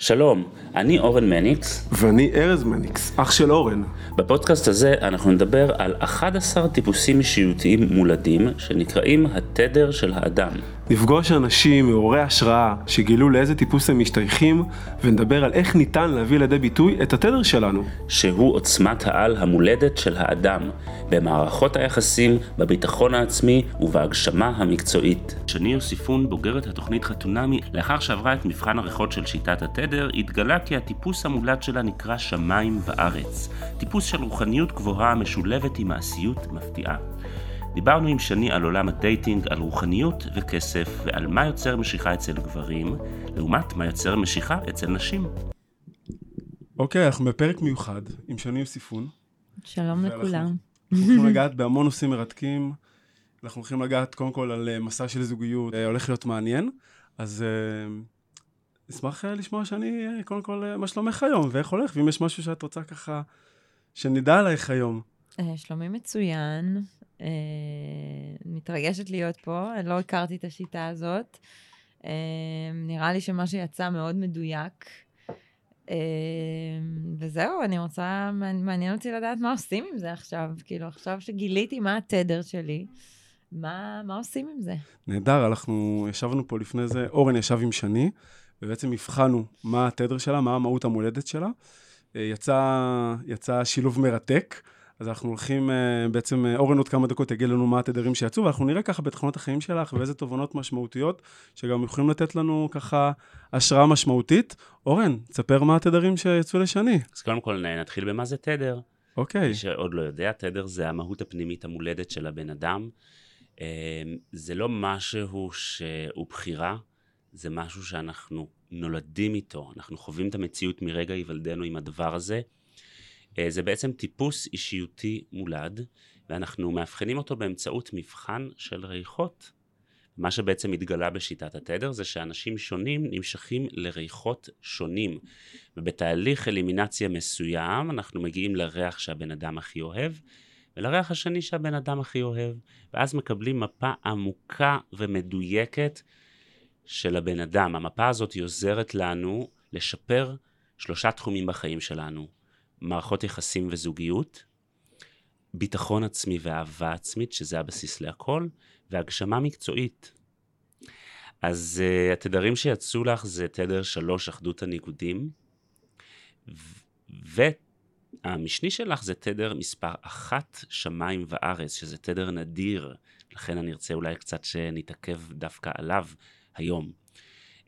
שלום, אני אורן מניקס. ואני ארז מניקס, אח של אורן. בפודקאסט הזה אנחנו נדבר על 11 טיפוסים אישיותיים מולדים שנקראים התדר של האדם. נפגוש אנשים מעוררי השראה שגילו לאיזה טיפוס הם משתייכים ונדבר על איך ניתן להביא לידי ביטוי את התדר שלנו. שהוא עוצמת העל המולדת של האדם, במערכות היחסים, בביטחון העצמי ובהגשמה המקצועית. שני יוסיפון, בוגרת התוכנית חתונמי, לאחר שעברה את מבחן הריחות של שיטת התדר, התגלה כי הטיפוס המולד שלה נקרא שמיים וארץ. טיפוס של רוחניות גבוהה המשולבת עם מעשיות מפתיעה. דיברנו עם שני על עולם ה dating, על רוחניות וכסף, ועל מה יוצר משיכה אצל גברים, לעומת מה יוצר משיכה אצל נשים. אוקיי, אנחנו בפרק מיוחד עם שני יוסיפון. שלום לכולם. אנחנו הולכים לגעת בהמון נושאים מרתקים. אנחנו הולכים לגעת קודם כל על אה, מסע של זוגיות, אה, הולך להיות מעניין. אז אה, נשמח לשמוע שאני, קודם כל, מה שלומך היום, ואיך הולך, ואם יש משהו שאת רוצה ככה, שנדע עלייך היום. שלומי מצוין, אה, מתרגשת להיות פה, לא הכרתי את השיטה הזאת. אה, נראה לי שמה שיצא מאוד מדויק. אה, וזהו, אני רוצה, מעניין אותי לדעת מה עושים עם זה עכשיו. כאילו, עכשיו שגיליתי מה התדר שלי, מה, מה עושים עם זה? נהדר, אנחנו ישבנו פה לפני זה, אורן ישב עם שני, ובעצם הבחנו מה התדר שלה, מה המהות המולדת שלה. יצא, יצא שילוב מרתק. אז אנחנו הולכים, אה, בעצם אה, אורן עוד כמה דקות יגיד לנו מה התדרים שיצאו, ואנחנו נראה ככה בתכונות החיים שלך ואיזה תובנות משמעותיות, שגם יכולים לתת לנו ככה השראה משמעותית. אורן, תספר מה התדרים שיצאו לשני. אז קודם כל נתחיל במה זה תדר. אוקיי. מי שעוד לא יודע, תדר זה המהות הפנימית המולדת של הבן אדם. אה, זה לא משהו שהוא בחירה, זה משהו שאנחנו נולדים איתו, אנחנו חווים את המציאות מרגע היוולדנו עם הדבר הזה. אה, זה בעצם טיפוס אישיותי מולד, ואנחנו מאבחנים אותו באמצעות מבחן של ריחות. מה שבעצם התגלה בשיטת התדר זה שאנשים שונים נמשכים לריחות שונים. ובתהליך אלימינציה מסוים אנחנו מגיעים לריח שהבן אדם הכי אוהב, ולריח השני שהבן אדם הכי אוהב, ואז מקבלים מפה עמוקה ומדויקת של הבן אדם. המפה הזאת היא עוזרת לנו לשפר שלושה תחומים בחיים שלנו. מערכות יחסים וזוגיות, ביטחון עצמי ואהבה עצמית, שזה הבסיס להכל, והגשמה מקצועית. אז uh, התדרים שיצאו לך זה תדר שלוש, אחדות הניגודים, והמשני שלך זה תדר מספר אחת, שמיים וארץ, שזה תדר נדיר, לכן אני ארצה אולי קצת שנתעכב דווקא עליו היום.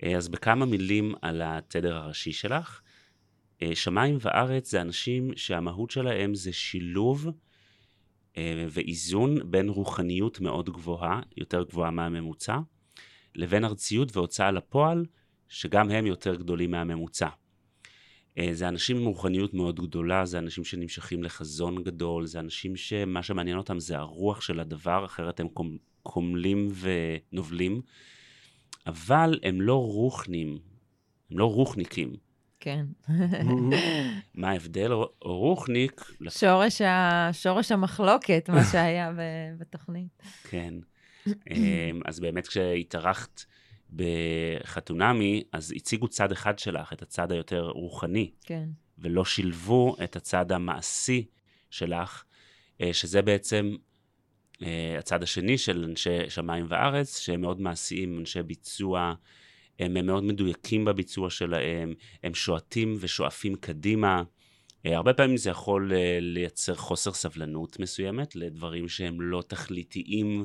Uh, אז בכמה מילים על התדר הראשי שלך. אה, שמיים וארץ זה אנשים שהמהות שלהם זה שילוב אה, ואיזון בין רוחניות מאוד גבוהה, יותר גבוהה מהממוצע, לבין ארציות והוצאה לפועל, שגם הם יותר גדולים מהממוצע. אה, זה אנשים עם רוחניות מאוד גדולה, זה אנשים שנמשכים לחזון גדול, זה אנשים שמה שמעניין אותם זה הרוח של הדבר, אחרת הם קומלים ונובלים, אבל הם לא רוחנים, הם לא רוחניקים. כן. מה ההבדל? רוחניק... שורש, ה... שורש המחלוקת, מה שהיה בתוכנית. כן. אמ, אז באמת כשהתארחת בחתונמי, אז הציגו צד אחד שלך, את הצד היותר רוחני. כן. ולא שילבו את הצד המעשי שלך, אה, שזה בעצם הצד השני של אנשי שמיים וארץ, שהם מאוד מעשיים, אנשי ביצוע, הם מאוד מדויקים בביצוע שלהם, הם שועטים ושואפים קדימה. אה, הרבה פעמים זה יכול אה, לייצר חוסר סבלנות מסוימת לדברים שהם לא תכליתיים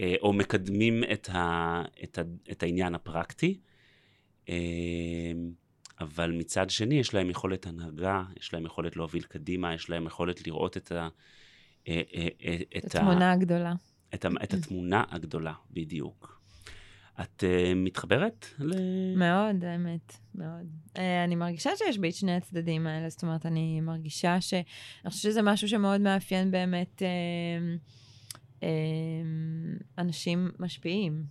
אה, או מקדמים את, ה, את, ה, את העניין הפרקטי. אבל מצד שני יש להם יכולת הנהגה, יש להם יכולת להוביל קדימה, יש להם יכולת לראות את ה... את התמונה ה, הגדולה. את, ה, את התמונה הגדולה, בדיוק. את uh, מתחברת? ל... מאוד, האמת, מאוד. Uh, אני מרגישה שיש בי את שני הצדדים האלה, זאת אומרת, אני מרגישה ש... אני חושבת שזה משהו שמאוד מאפיין באמת uh, uh, אנשים משפיעים,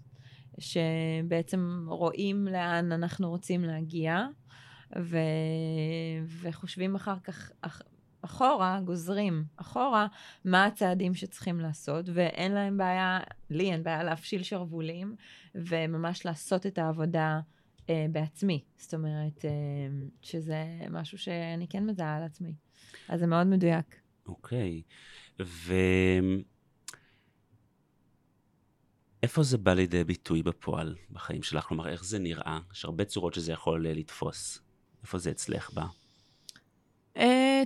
שבעצם רואים לאן אנחנו רוצים להגיע, ו... וחושבים אחר כך, אחורה, גוזרים אחורה, מה הצעדים שצריכים לעשות, ואין להם בעיה, לי אין בעיה להפשיל שרוולים, וממש לעשות את העבודה אה, בעצמי. זאת אומרת, אה, שזה משהו שאני כן מזהה על עצמי. אז זה מאוד מדויק. אוקיי. ו... איפה זה בא לידי ביטוי בפועל בחיים שלך? כלומר, איך זה נראה? יש הרבה צורות שזה יכול אה, לתפוס. איפה זה אצלך בא?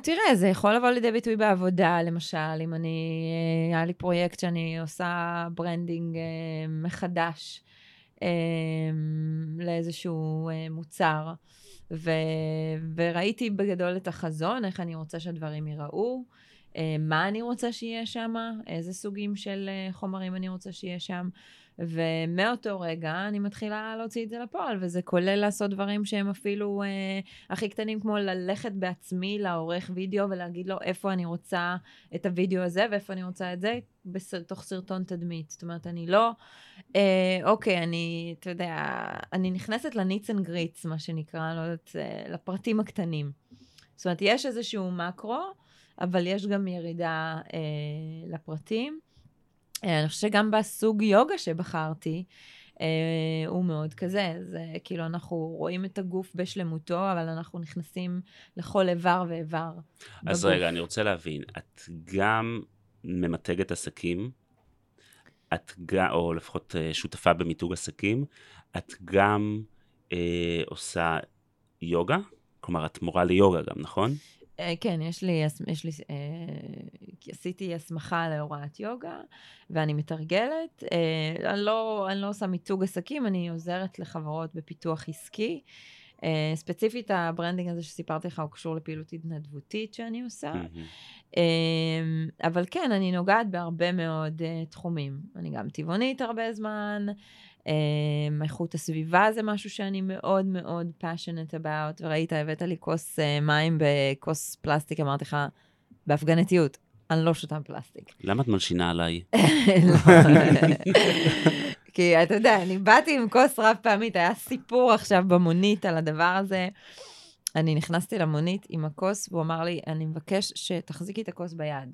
תראה, זה יכול לבוא לידי ביטוי בעבודה, למשל, אם אני, uh, היה לי פרויקט שאני עושה branding uh, מחדש uh, לאיזשהו מוצר, ו, וראיתי בגדול את החזון, איך אני רוצה שהדברים ייראו, מה אני רוצה שיהיה שם, איזה סוגים של חומרים אני רוצה שיהיה שם. ומאותו רגע אני מתחילה להוציא את זה לפועל, וזה כולל לעשות דברים שהם אפילו אה, הכי קטנים, כמו ללכת בעצמי לעורך וידאו ולהגיד לו איפה אני רוצה את הוידאו הזה ואיפה אני רוצה את זה, בתוך סרטון תדמית. זאת אומרת, אני לא, אה, אוקיי, אני, אתה יודע, אני נכנסת ל nits and grits, מה שנקרא, לא יודעת, אה, לפרטים הקטנים. זאת אומרת, יש איזשהו מקרו, אבל יש גם ירידה אה, לפרטים. אה, אני חושבת שגם בסוג יוגה שבחרתי, אה, הוא מאוד כזה. זה כאילו, אנחנו רואים את הגוף בשלמותו, אבל אנחנו נכנסים לכל איבר ואיבר. אז בגוף. רגע, אני רוצה להבין, את גם ממתגת עסקים, את גם, או לפחות אה, שותפה במיתוג עסקים, את גם אה, עושה יוגה? כלומר, את מורה ליוגה גם, נכון? אה, כן, יש לי, יש לי, אה, עשיתי הסמכה להוראת יוגה, ואני מתרגלת. אה, אני, לא, אני לא עושה מיתוג עסקים, אני עוזרת לחברות בפיתוח עסקי. ספציפית, ה branding הזה שסיפרתי לך, הוא קשור לפעילות התנדבותית שאני עושה. אבל כן, אני נוגעת בהרבה מאוד תחומים. אני גם טבעונית הרבה זמן. Um, איכות הסביבה זה משהו שאני מאוד מאוד passionate about, וראית, הבאת לי כוס uh, מים בכוס פלסטיק, אמרתי לך, בהפגנתיות, אני לא שותה פלסטיק. למה את מלשינה עליי? כי אתה יודע, אני באתי עם כוס רב פעמית, היה סיפור עכשיו במונית על הדבר הזה. אני נכנסתי למונית עם הכוס, והוא אמר לי, אני מבקש שתחזיקי את הכוס ביד.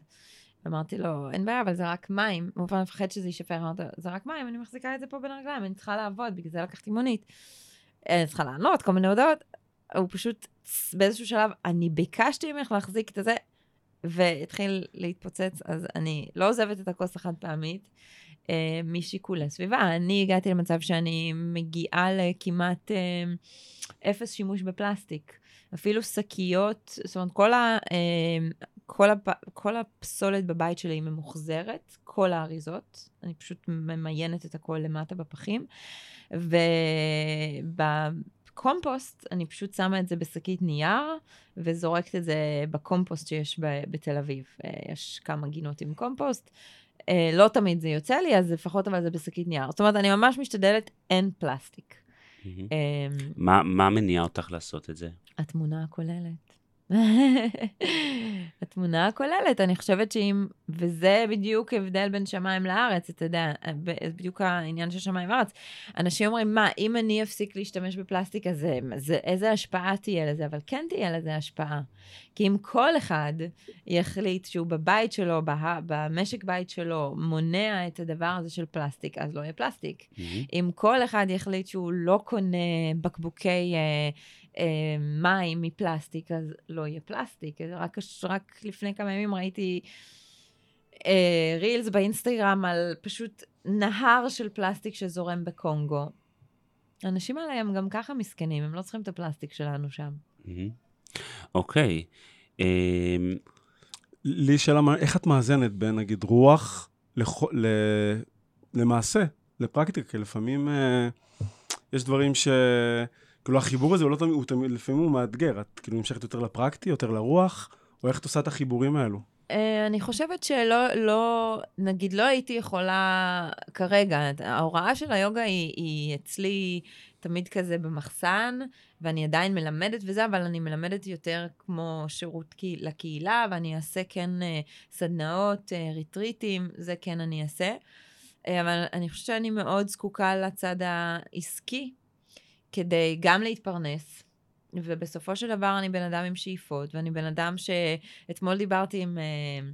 אמרתי לו, אין בעיה, אבל זה רק מים. הוא כבר מפחד שזה יישפר. אמרתי לו, זה רק מים, אני מחזיקה את זה פה בין הרגליים, אני צריכה לעבוד, בגלל זה לקחתי מונית. אני צריכה לענות, כל מיני הודעות. הוא פשוט, באיזשהו שלב, אני ביקשתי ממך להחזיק את זה, והתחיל להתפוצץ, אז אני לא עוזבת את הכוס החד פעמית. אה, משיקולי סביבה. אני הגעתי למצב שאני מגיעה לכמעט אה, אפס שימוש בפלסטיק. אפילו שקיות, זאת אומרת, כל, ה, אה, כל, הפ, כל הפסולת בבית שלי היא ממוחזרת, כל האריזות. אני פשוט ממיינת את הכל למטה בפחים. ובקומפוסט, אני פשוט שמה את זה בשקית נייר, וזורקת את זה בקומפוסט שיש ב, בתל אביב. יש כמה גינות עם קומפוסט. אה, לא תמיד זה יוצא לי, אז לפחות אבל זה בשקית נייר. זאת אומרת, אני ממש משתדלת, אין פלסטיק. אה, מה, מה מניע אותך לעשות את זה? התמונה הכוללת. התמונה הכוללת, אני חושבת שאם, וזה בדיוק הבדל בין שמיים לארץ, אתה יודע, בדיוק העניין של שמיים לארץ. אנשים אומרים, מה, אם אני אפסיק להשתמש בפלסטיק, אז זה, איזה השפעה תהיה לזה? אבל כן תהיה לזה השפעה. כי אם כל אחד יחליט שהוא בבית שלו, בה, במשק בית שלו, מונע את הדבר הזה של פלסטיק, אז לא יהיה פלסטיק. Mm-hmm. אם כל אחד יחליט שהוא לא קונה בקבוקי... אה, מים מפלסטיק, אז לא יהיה פלסטיק. רק, רק לפני כמה ימים ראיתי אה, רילס באינסטגרם על פשוט נהר של פלסטיק שזורם בקונגו. האנשים האלה הם גם ככה מסכנים, הם לא צריכים את הפלסטיק שלנו שם. אוקיי. אמ, לי שאלה, איך את מאזנת בין, נגיד, רוח למעשה, לפרקטיקה? כי לפעמים אה, יש דברים ש... כאילו החיבור הזה הוא לא תמיד, לפעמים הוא מאתגר, את כאילו נמשכת יותר לפרקטי, יותר לרוח, או איך את עושה את החיבורים האלו? Uh, אני חושבת שלא, לא, נגיד, לא הייתי יכולה כרגע, ההוראה של היוגה היא, היא אצלי תמיד כזה במחסן, ואני עדיין מלמדת וזה, אבל אני מלמדת יותר כמו שירות לקהילה, ואני אעשה כן uh, סדנאות, uh, ריטריטים, זה כן אני אעשה. אבל אני חושבת שאני מאוד זקוקה לצד העסקי כדי גם להתפרנס, ובסופו של דבר אני בן אדם עם שאיפות, ואני בן אדם שאתמול דיברתי עם אה,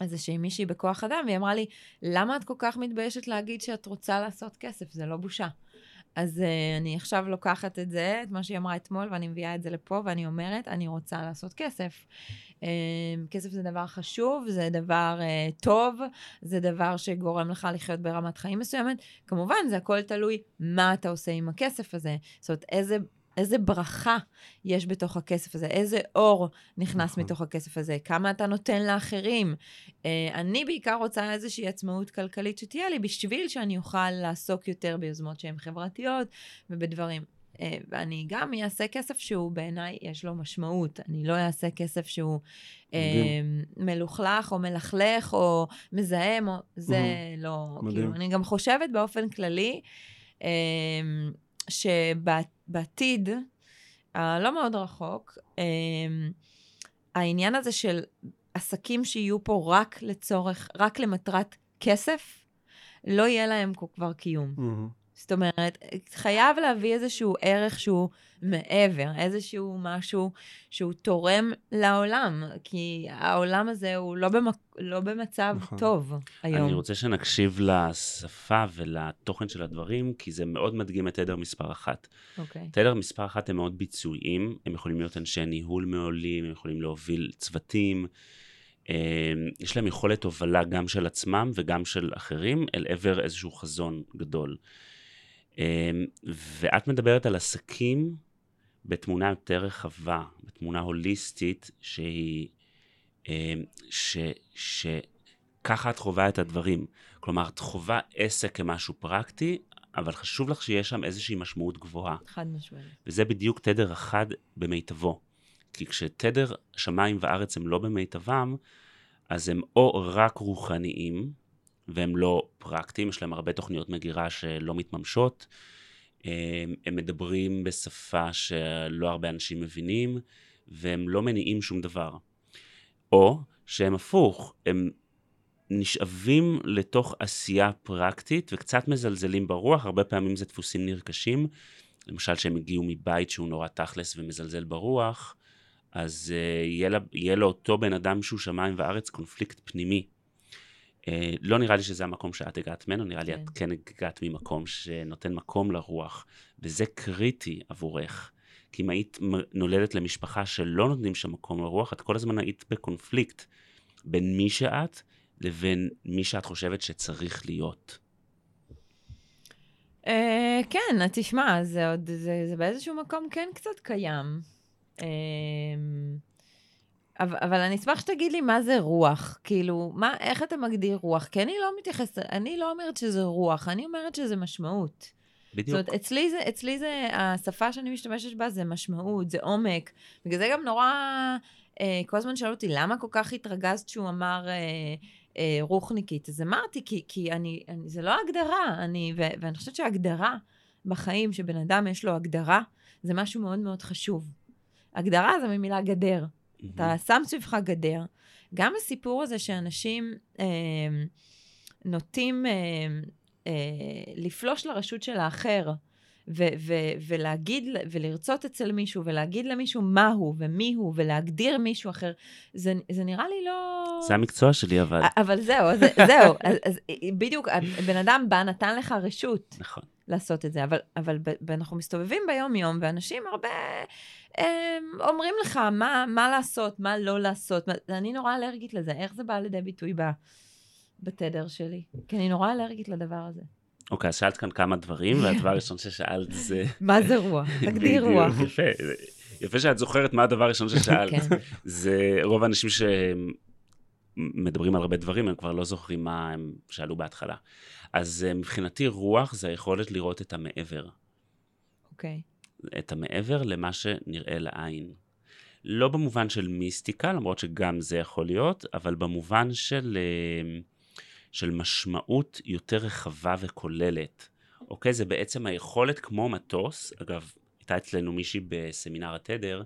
איזושהי מישהי בכוח אדם, והיא אמרה לי, למה את כל כך מתביישת להגיד שאת רוצה לעשות כסף? זה לא בושה. אז uh, אני עכשיו לוקחת את זה, את מה שהיא אמרה אתמול, ואני מביאה את זה לפה, ואני אומרת, אני רוצה לעשות כסף. Uh, כסף זה דבר חשוב, זה דבר uh, טוב, זה דבר שגורם לך לחיות ברמת חיים מסוימת. כמובן, זה הכל תלוי מה אתה עושה עם הכסף הזה. זאת אומרת, איזה איזה ברכה יש בתוך הכסף הזה, איזה אור נכנס נכון. מתוך הכסף הזה, כמה אתה נותן לאחרים. Uh, אני בעיקר רוצה איזושהי עצמאות כלכלית שתהיה לי, בשביל שאני אוכל לעסוק יותר ביוזמות שהן חברתיות ובדברים. Uh, ואני גם אעשה כסף שהוא בעיניי, יש לו משמעות. אני לא אעשה כסף שהוא uh, מלוכלך או מלכלך או מזהם, או... זה mm-hmm. לא... מדהים. כאילו, אני גם חושבת באופן כללי, uh, שבעתיד, הלא מאוד רחוק, אמ, העניין הזה של עסקים שיהיו פה רק לצורך, רק למטרת כסף, לא יהיה להם כבר קיום. Mm-hmm. זאת אומרת, חייב להביא איזשהו ערך שהוא מעבר, איזשהו משהו שהוא תורם לעולם, כי העולם הזה הוא לא, במק... לא במצב נכון. טוב היום. אני רוצה שנקשיב לשפה ולתוכן של הדברים, כי זה מאוד מדגים את תדר מספר אחת. אוקיי. תדר מספר אחת הם מאוד ביצועיים, הם יכולים להיות אנשי ניהול מעולים, הם יכולים להוביל צוותים. יש להם יכולת הובלה גם של עצמם וגם של אחרים אל עבר איזשהו חזון גדול. אמ, ואת מדברת על עסקים בתמונה יותר רחבה, בתמונה הוליסטית, שהיא, אמ, ש, שככה את חווה את הדברים. כלומר, את חווה עסק כמשהו פרקטי, אבל חשוב לך שיש שם איזושהי משמעות גבוהה. חד משמעית. וזה בדיוק תדר אחד במיטבו. כי כשתדר שמיים וארץ הם לא במיטבם, אז הם או רק רוחניים, והם לא פרקטיים, יש להם הרבה תוכניות מגירה שלא מתממשות. הם, הם מדברים בשפה שלא הרבה אנשים מבינים, והם לא מניעים שום דבר. או שהם הפוך, הם נשאבים לתוך עשייה פרקטית וקצת מזלזלים ברוח, הרבה פעמים זה דפוסים נרכשים. למשל שהם הגיעו מבית שהוא נורא תכלס ומזלזל ברוח, אז uh, יהיה, לה, יהיה לאותו בן אדם שהוא שמיים וארץ קונפליקט פנימי. אה, לא נראה לי שזה המקום שאת הגעת ממנו, נראה לי את כן. כן הגעת ממקום שנותן מקום לרוח, וזה קריטי עבורך. כי אם היית נולדת למשפחה שלא נותנים שם מקום לרוח, את כל הזמן היית בקונפליקט בין מי שאת לבין מי שאת חושבת שצריך להיות. Uh, כן, תשמע, זה עוד, זה, זה באיזשהו מקום כן קצת קיים. אבל, אבל אני אשמח שתגיד לי מה זה רוח. כאילו, מה, איך אתה מגדיר רוח? כי אני לא מתייחסת, אני לא אומרת שזה רוח, אני אומרת שזה משמעות. בדיוק. זאת אומרת, אצלי זה, אצלי זה, השפה שאני משתמשת בה זה משמעות, זה עומק. בגלל זה גם נורא, אה, כל הזמן שאלו אותי, למה כל כך התרגזת שהוא אמר אה, אה, רוחניקית? אז אמרתי, כי, כי אני, אני, זה לא הגדרה, אני, ו, ואני חושבת שהגדרה בחיים, שבן אדם יש לו הגדרה, זה משהו מאוד מאוד חשוב. הגדרה זה ממילה גדר. Mm-hmm. אתה שם סביבך גדר. גם הסיפור הזה שאנשים אה, נוטים אה, אה, לפלוש לרשות של האחר, ו- ו- ולהגיד, ולרצות אצל מישהו, ולהגיד למישהו מה הוא ומי הוא, ולהגדיר מישהו אחר, זה, זה נראה לי לא... זה המקצוע שלי, אבל... אבל זהו, אז, זהו, אז, אז בדיוק, בן אדם בא, נתן לך רשות. נכון. לעשות את זה, אבל, אבל ב- אנחנו מסתובבים ביום-יום, ואנשים הרבה הם, אומרים לך מה, מה לעשות, מה לא לעשות. אני נורא אלרגית לזה, איך זה בא לידי ביטוי ב, בתדר שלי? כי אני נורא אלרגית לדבר הזה. אוקיי, אז שאלת כאן כמה דברים, והדבר הראשון ששאלת זה... מה זה רוח? תגדיר רוח. יפה, יפה שאת זוכרת מה הדבר הראשון ששאלת. כן. זה רוב האנשים שמדברים על הרבה דברים, הם כבר לא זוכרים מה הם שאלו בהתחלה. אז אה, מבחינתי רוח זה היכולת לראות את המעבר. אוקיי. Okay. את המעבר למה שנראה לעין. לא במובן של מיסטיקה, למרות שגם זה יכול להיות, אבל במובן של, אה, של משמעות יותר רחבה וכוללת. אוקיי? זה בעצם היכולת כמו מטוס, אגב, הייתה אצלנו מישהי בסמינר התדר,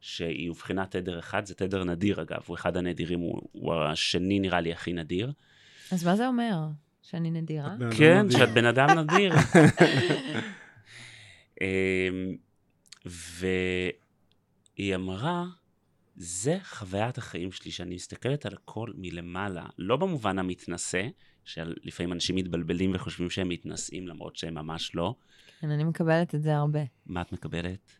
שהיא אובחנה תדר אחד, זה תדר נדיר אגב, הוא אחד הנדירים, הוא, הוא השני נראה לי הכי נדיר. אז מה זה אומר? שאני נדירה? כן, שאת בן אדם נדיר. אמ, והיא אמרה, זה חוויית החיים שלי, שאני מסתכלת על הכל מלמעלה, לא במובן המתנשא, שלפעמים אנשים מתבלבלים וחושבים שהם מתנשאים, למרות שהם ממש לא. כן, אני מקבלת את זה הרבה. מה את מקבלת?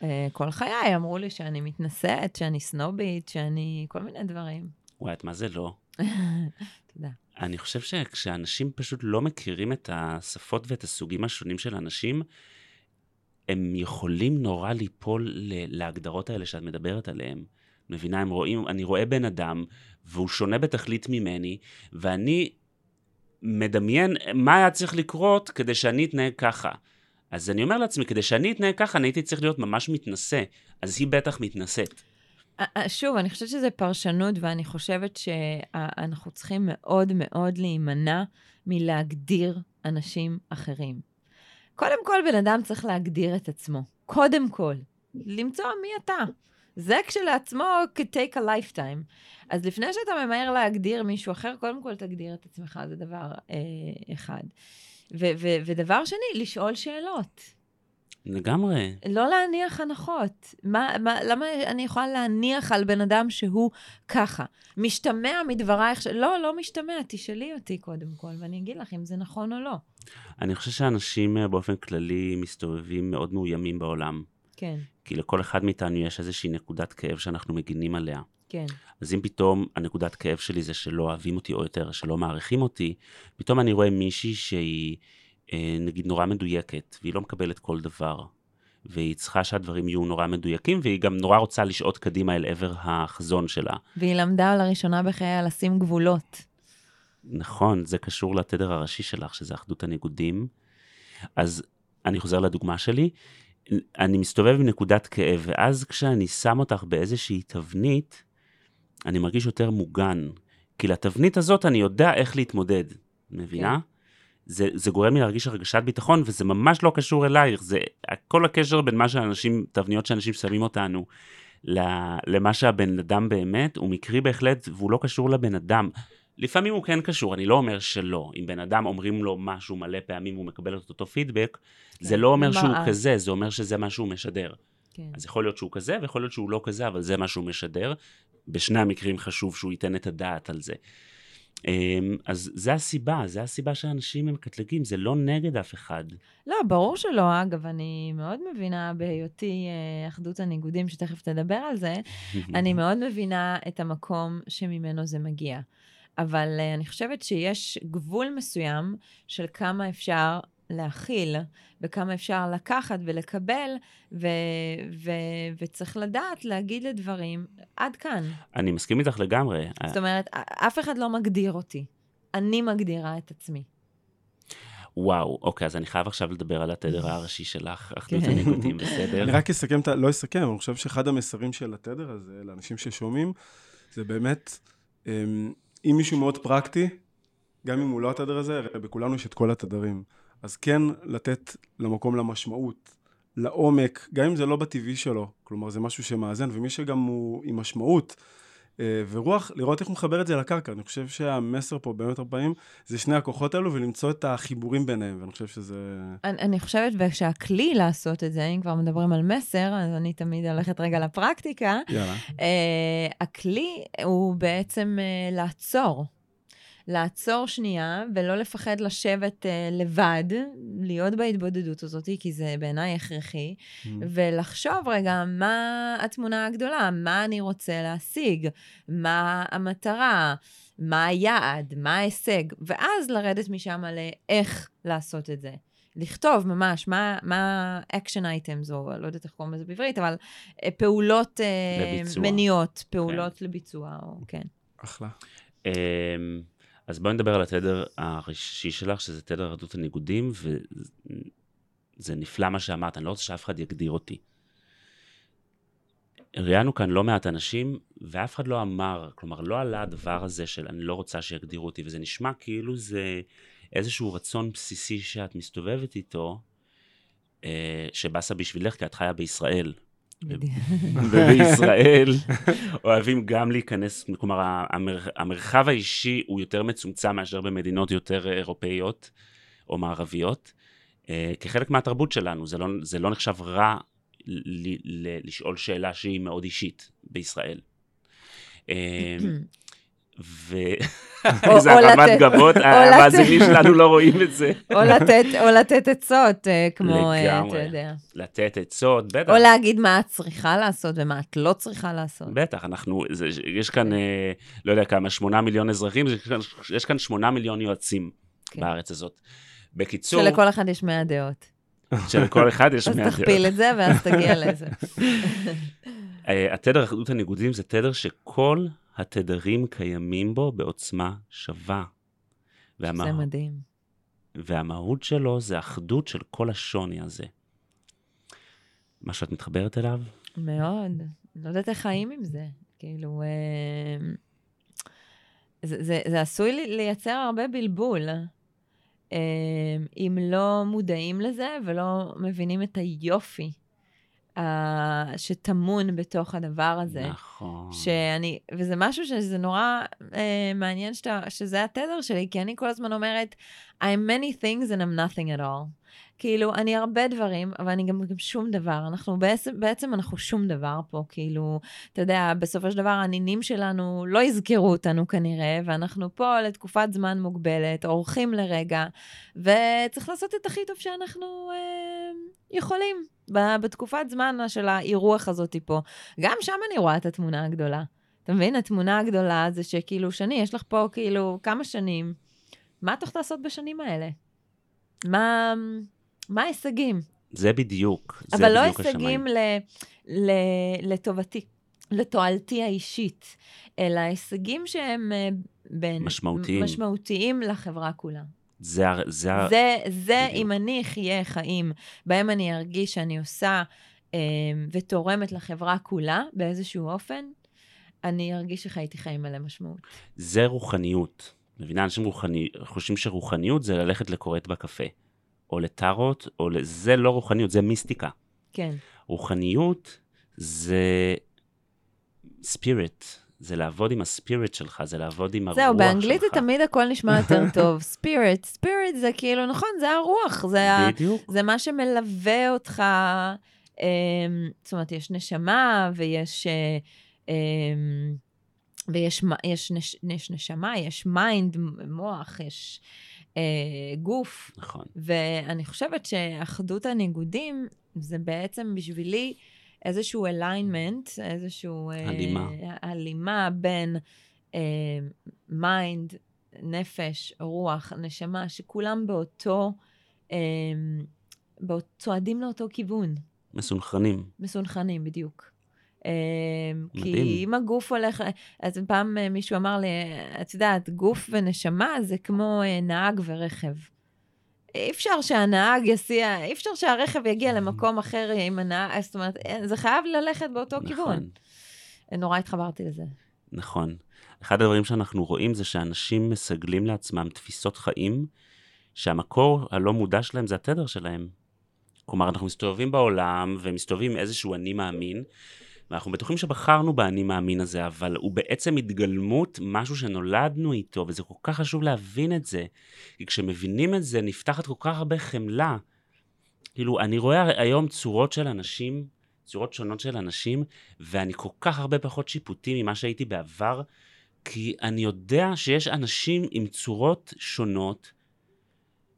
Uh, כל חיי אמרו לי שאני מתנשאת, שאני סנובית, שאני... כל מיני דברים. וואי, את מה זה לא? תודה. אני חושב שכשאנשים פשוט לא מכירים את השפות ואת הסוגים השונים של אנשים, הם יכולים נורא ליפול להגדרות האלה שאת מדברת עליהן. מבינה, הם רואים, אני רואה בן אדם, והוא שונה בתכלית ממני, ואני מדמיין מה היה צריך לקרות כדי שאני אתנהג ככה. אז אני אומר לעצמי, כדי שאני אתנהג ככה, אני הייתי צריך להיות ממש מתנשא. אז היא בטח מתנשאת. אה, אה, שוב, אני חושבת שזה פרשנות, ואני חושבת שאנחנו צריכים מאוד מאוד להימנע מלהגדיר אנשים אחרים. קודם כל, בן אדם צריך להגדיר את עצמו. קודם כל. למצוא מי אתה. זה כשלעצמו could take a lifetime. אז לפני שאתה ממהר להגדיר מישהו אחר, קודם כל תגדיר את עצמך, זה דבר אה, אחד. ו- ו- ודבר שני, לשאול שאלות. לגמרי. לא להניח הנחות. מה, מה, למה אני יכולה להניח על בן אדם שהוא ככה? משתמע מדברייך. לא, לא משתמע, תשאלי אותי קודם כל, ואני אגיד לך אם זה נכון או לא. אני חושב שאנשים אה, באופן כללי מסתובבים מאוד מאוימים בעולם. כן. כי לכל אחד מאיתנו יש איזושהי נקודת כאב שאנחנו מגינים עליה. כן. אז אם פתאום הנקודת כאב שלי זה שלא אוהבים אותי, או יותר, שלא מעריכים אותי, פתאום אני רואה מישהי שהיא, אה, נגיד, נורא מדויקת, והיא לא מקבלת כל דבר. והיא צריכה שהדברים יהיו נורא מדויקים, והיא גם נורא רוצה לשעוט קדימה אל עבר החזון שלה. והיא למדה לראשונה בחייה לשים גבולות. נכון, זה קשור לתדר הראשי שלך, שזה אחדות הניגודים. אז אני חוזר לדוגמה שלי, אני מסתובב עם נקודת כאב, ואז כשאני שם אותך באיזושהי תבנית, אני מרגיש יותר מוגן. כי לתבנית הזאת אני יודע איך להתמודד, מבינה? כן. זה, זה גורם לי להרגיש הרגשת ביטחון, וזה ממש לא קשור אלייך, זה כל הקשר בין מה שאנשים, תבניות שאנשים שמים אותנו, למה שהבן אדם באמת, הוא מקרי בהחלט, והוא לא קשור לבן אדם. לפעמים הוא כן קשור, אני לא אומר שלא. אם בן אדם אומרים לו משהו מלא פעמים והוא מקבל את אותו פידבק, כן. זה לא אומר שהוא אז? כזה, זה אומר שזה מה שהוא משדר. כן. אז יכול להיות שהוא כזה, ויכול להיות שהוא לא כזה, אבל זה מה שהוא משדר. בשני המקרים חשוב שהוא ייתן את הדעת על זה. אמ, אז זה הסיבה, זה הסיבה שאנשים הם מקטלגים, זה לא נגד אף אחד. לא, ברור שלא. אגב, אני מאוד מבינה בהיותי אה, אחדות הניגודים, שתכף תדבר על זה, אני מאוד מבינה את המקום שממנו זה מגיע. אבל uh, אני חושבת שיש גבול מסוים של כמה אפשר להכיל, וכמה אפשר לקחת ולקבל, ו- ו- וצריך לדעת להגיד לדברים, עד כאן. אני מסכים איתך לגמרי. זאת אומרת, אף אחד לא מגדיר אותי. אני מגדירה את עצמי. וואו, אוקיי, אז אני חייב עכשיו לדבר על התדר הראשי שלך, אחדות כן. הניגודים, בסדר? אני רק אסכם, לא אסכם, אני חושב שאחד המסרים של התדר הזה, לאנשים ששומעים, זה באמת, אמ, אם מישהו מאוד פרקטי, גם אם הוא לא התדר הזה, הרי בכולנו יש את כל התדרים. אז כן לתת למקום למשמעות, לעומק, גם אם זה לא בטבעי שלו, כלומר זה משהו שמאזן, ומי שגם הוא עם משמעות אה, ורוח, לראות איך הוא מחבר את זה לקרקע. אני חושב שהמסר פה באמת הרבה פעמים זה שני הכוחות האלו ולמצוא את החיבורים ביניהם, ואני חושב שזה... אני, אני חושבת שהכלי לעשות את זה, אם כבר מדברים על מסר, אז אני תמיד הולכת רגע לפרקטיקה. יאללה. Uh, הכלי הוא בעצם uh, לעצור. לעצור שנייה ולא לפחד לשבת uh, לבד, להיות בהתבודדות הזאת, כי זה בעיניי הכרחי, mm. ולחשוב רגע מה התמונה הגדולה, מה אני רוצה להשיג, מה המטרה, מה היעד, מה ההישג, ואז לרדת משם לאיך לעשות את זה. לכתוב ממש מה, מה action items, או לא יודעת איך קוראים לזה בעברית, אבל אה, פעולות אה, לביצוע. מניעות, פעולות כן. לביצוע, או כן. אחלה. אמ, אז בואי נדבר על התדר הראשי שלך, שזה תדר רדות הניגודים, וזה נפלא מה שאמרת, אני לא רוצה שאף אחד יגדיר אותי. ראיינו כאן לא מעט אנשים, ואף אחד לא אמר, כלומר, לא עלה הדבר הזה של אני לא רוצה שיגדירו אותי, וזה נשמע כאילו זה איזשהו רצון בסיסי שאת מסתובבת איתו, אה, שבאסה בשבילך, כי את חיה בישראל. ובישראל אוהבים גם להיכנס, כלומר המרחב האישי הוא יותר מצומצם מאשר במדינות יותר אירופאיות או מערביות, אה, כחלק מהתרבות שלנו, זה לא, זה לא נחשב רע ל, ל, לשאול שאלה שהיא מאוד אישית בישראל. ו... איזה הרמת גבות, או המאזינים שלנו לא רואים את זה. או לתת, עצות, אה, כמו, אה, אתה. יודע. לתת עצות, בטח. או להגיד מה את צריכה לעשות ומה את לא צריכה לעשות. בטח, אנחנו, יש כאן, אה, לא יודע כמה, שמונה מיליון אזרחים, יש כאן, שמונה מיליון יועצים כן. בארץ הזאת. בקיצור, שלכל אחד יש 100 דעות. שלכל אחד יש אז מאה תכפיל דעות. את זה ואז תגיע לזה. אה, התדר אחדות הניגודים זה תדר שכל התדרים קיימים בו בעוצמה שווה. זה והמה... מדהים. והמהות שלו זה אחדות של כל השוני הזה. מה שאת מתחברת אליו? מאוד. לא יודעת איך חיים עם זה. כאילו, אה, זה, זה, זה עשוי לי- לייצר הרבה בלבול. אה, אם לא מודעים לזה ולא מבינים את היופי שטמון בתוך הדבר הזה. נכון. שאני, וזה משהו שזה נורא אה, מעניין שאתה, שזה התדר שלי, כי אני כל הזמן אומרת, I'm many things and I'm nothing at all. כאילו, אני הרבה דברים, אבל אני גם, גם שום דבר. אנחנו בעצם, בעצם אנחנו שום דבר פה, כאילו, אתה יודע, בסופו של דבר הנינים שלנו לא יזכרו אותנו כנראה, ואנחנו פה לתקופת זמן מוגבלת, אורחים לרגע, וצריך לעשות את הכי טוב שאנחנו אה, יכולים בתקופת זמן של האירוח הזאת פה. גם שם אני רואה את התמונה הגדולה. אתה מבין? התמונה הגדולה זה שכאילו, שני, יש לך פה כאילו כמה שנים, מה את הולכת לעשות בשנים האלה? מה, מה ההישגים? זה בדיוק. זה אבל לא הישגים ל, ל, לטובתי, לתועלתי האישית, אלא הישגים שהם אה, בין... משמעותיים. משמעותיים לחברה כולה. זה, זה, זה, זה בדיוק. אם אני אחיה חיים בהם אני ארגיש שאני עושה אה, ותורמת לחברה כולה באיזשהו אופן, אני ארגיש שחייתי חיים מלא משמעות. זה רוחניות. מבינה? אנשים רוחני, חושבים שרוחניות זה ללכת לכורת בקפה. או לטארות, או. זה לא רוחניות, זה מיסטיקה. כן. רוחניות זה ספיריט, זה לעבוד עם הספיריט שלך, זה לעבוד עם הרוח שלך. זהו, באנגלית זה תמיד הכל נשמע יותר טוב. ספיריט, ספיריט זה כאילו, נכון, זה הרוח, זה, ה, בדיוק. זה מה שמלווה אותך. אה, זאת אומרת, יש נשמה ויש... אה, אה, ויש יש, נש, יש נשמה, יש mind, מוח, יש אה, גוף. נכון. ואני חושבת שאחדות הניגודים זה בעצם בשבילי איזשהו alignment, איזשהו... אה, הלימה. הלימה בין mind, נפש, רוח, נשמה, שכולם באותו... אה, צועדים לאותו כיוון, מסונכרנים. מסונכרנים בדיוק. אה, כי מדהים. אם הגוף הולך, אז פעם אה, מישהו אמר לי, את יודעת, גוף ונשמה זה כמו אה, נהג ורכב. אי אפשר שהנהג יסיע, אי אפשר שהרכב יגיע למקום אחר עם הנהג, זאת אומרת, אה, זה חייב ללכת באותו כיוון. נכון, נורא התחברתי לזה. נכון. אחד הדברים שאנחנו רואים זה שאנשים מסגלים לעצמם תפיסות חיים, שהמקור הלא מודע שלהם זה התדר שלהם. כלומר, אנחנו מסתובבים בעולם ומסתובבים עם איזשהו אני מאמין, ואנחנו בטוחים שבחרנו באני מאמין הזה, אבל הוא בעצם התגלמות, משהו שנולדנו איתו, וזה כל כך חשוב להבין את זה. כי כשמבינים את זה, נפתחת כל כך הרבה חמלה. כאילו, אני רואה היום צורות של אנשים, צורות שונות של אנשים, ואני כל כך הרבה פחות שיפוטי ממה שהייתי בעבר, כי אני יודע שיש אנשים עם צורות שונות,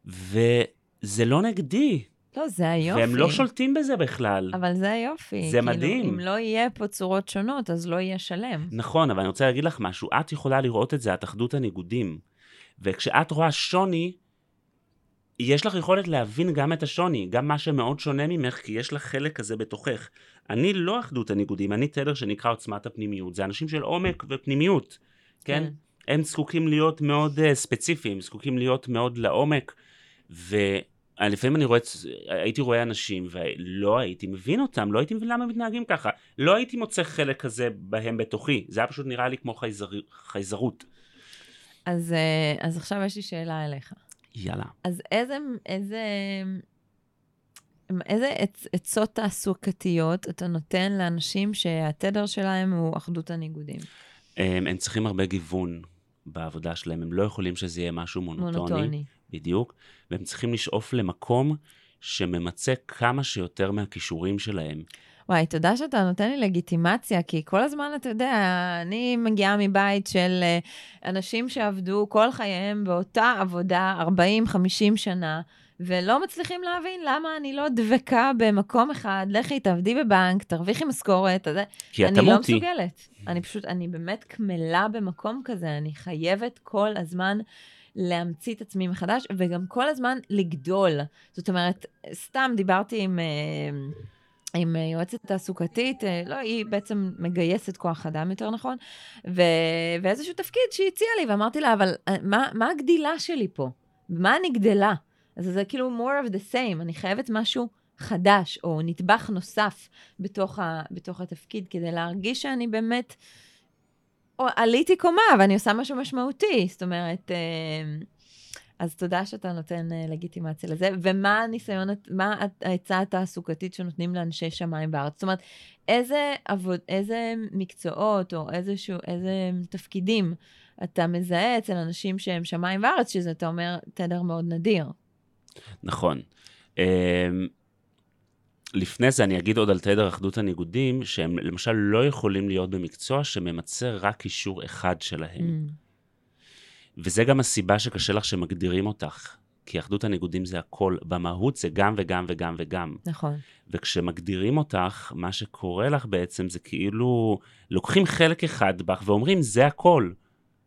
וזה לא נגדי, לא, זה היופי. והם לא שולטים בזה בכלל. אבל זה היופי. זה כאילו, מדהים. אם לא יהיה פה צורות שונות, אז לא יהיה שלם. נכון, אבל אני רוצה להגיד לך משהו, את יכולה לראות את זה, את אחדות הניגודים. וכשאת רואה שוני, יש לך יכולת להבין גם את השוני, גם מה שמאוד שונה ממך, כי יש לך חלק כזה בתוכך. אני לא אחדות הניגודים, אני תדר שנקרא עוצמת הפנימיות. זה אנשים של עומק ופנימיות, כן? כן. הם זקוקים להיות מאוד uh, ספציפיים, זקוקים להיות מאוד לעומק, ולפעמים אני רואה, הייתי רואה אנשים ולא הייתי מבין אותם, לא הייתי מבין למה הם מתנהגים ככה. לא הייתי מוצא חלק כזה בהם בתוכי, זה היה פשוט נראה לי כמו חייזר, חייזרות. אז, אה, אז עכשיו יש לי שאלה אליך. יאללה. אז איזה, איזה, איזה עצ, עצות תעסוקתיות אתה נותן לאנשים שהתדר שלהם הוא אחדות הניגודים? הם, הם צריכים הרבה גיוון בעבודה שלהם, הם לא יכולים שזה יהיה משהו מונוטוני. מונוטוני. בדיוק, והם צריכים לשאוף למקום שממצה כמה שיותר מהכישורים שלהם. וואי, תודה שאתה נותן לי לגיטימציה, כי כל הזמן, אתה יודע, אני מגיעה מבית של אה, אנשים שעבדו כל חייהם באותה עבודה 40-50 שנה, ולא מצליחים להבין למה אני לא דבקה במקום אחד, לכי, תעבדי בבנק, תרוויחי משכורת, כי אני אתה לא מוטי. מסוגלת. אני פשוט, אני באמת קמלה במקום כזה, אני חייבת כל הזמן להמציא את עצמי מחדש, וגם כל הזמן לגדול. זאת אומרת, סתם דיברתי עם... אה, עם יועצת תעסוקתית, אה, לא, היא בעצם מגייסת כוח אדם, יותר נכון, ו... ואיזשהו תפקיד שהיא הציעה לי, ואמרתי לה, אבל אה, מה, מה הגדילה שלי פה? במה אני גדלה? אז זה כאילו more of the same, אני חייבת משהו חדש, או נדבך נוסף בתוך, ה... בתוך התפקיד, כדי להרגיש שאני באמת, עליתי קומה, ואני עושה משהו משמעותי. זאת אומרת, אה, אז תודה שאתה נותן אה, לגיטימציה לזה. ומה הניסיון, מה העצה התעסוקתית שנותנים לאנשי שמיים בארץ? זאת אומרת, איזה, עבוד, איזה מקצועות או איזשהו, איזה תפקידים אתה מזהה אצל אנשים שהם שמיים וארץ, שזה, אתה אומר, תדר מאוד נדיר. נכון. לפני זה אני אגיד עוד על תדר אחדות הניגודים, שהם למשל לא יכולים להיות במקצוע שממצה רק אישור אחד שלהם. Mm, וזה גם הסיבה שקשה לך שמגדירים אותך. כי אחדות הניגודים זה הכל, במהות זה גם וגם וגם וגם. נכון, וכשמגדירים אותך, מה שקורה לך בעצם זה כאילו לוקחים חלק אחד בך ואומרים, זה הכל.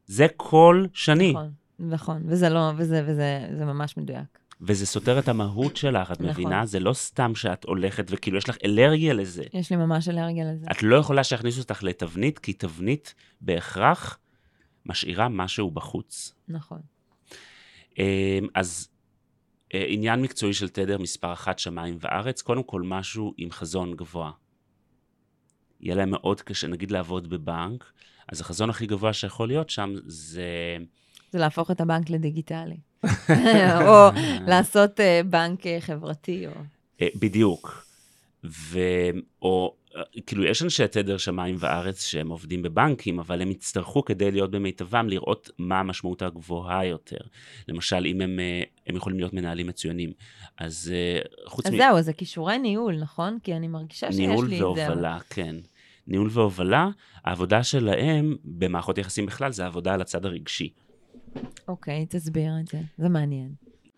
זה כל שני. נכון, נכון. וזה לא, וזה, וזה, זה ממש מדויק. וזה סותר את המהות שלך, את נכון. מבינה? זה לא סתם שאת הולכת וכאילו יש לך אלרגיה לזה. יש לי ממש אלרגיה לזה. את לא יכולה שיכניסו אותך לתבנית, כי תבנית בהכרח משאירה משהו בחוץ. נכון. אמ, אז אה, עניין מקצועי של תדר מספר אחת, שמיים וארץ, קודם כל משהו עם חזון גבוה. יהיה להם מאוד קשה, נגיד לעבוד בבנק, אז החזון הכי גבוה שיכול להיות שם זה... זה להפוך את הבנק לדיגיטלי. או לעשות אה, בנק אה, חברתי, או... אה, בדיוק. ו... או כאילו, יש אנשי תדר שמיים וארץ שהם עובדים בבנקים, אבל הם יצטרכו כדי להיות במיטבם לראות מה המשמעות הגבוהה יותר. למשל, אם הם, הם יכולים להיות מנהלים מצוינים. אז חוץ אז זהו, זה כישורי ניהול, נכון? כי אני מרגישה שיש לי ניהול את זה. אבל- והובלה, כן. ניהול והובלה, העבודה שלהם במערכות יחסים בכלל זה העבודה על הצד הרגשי. אוקיי, תסביר את זה. זה מעניין.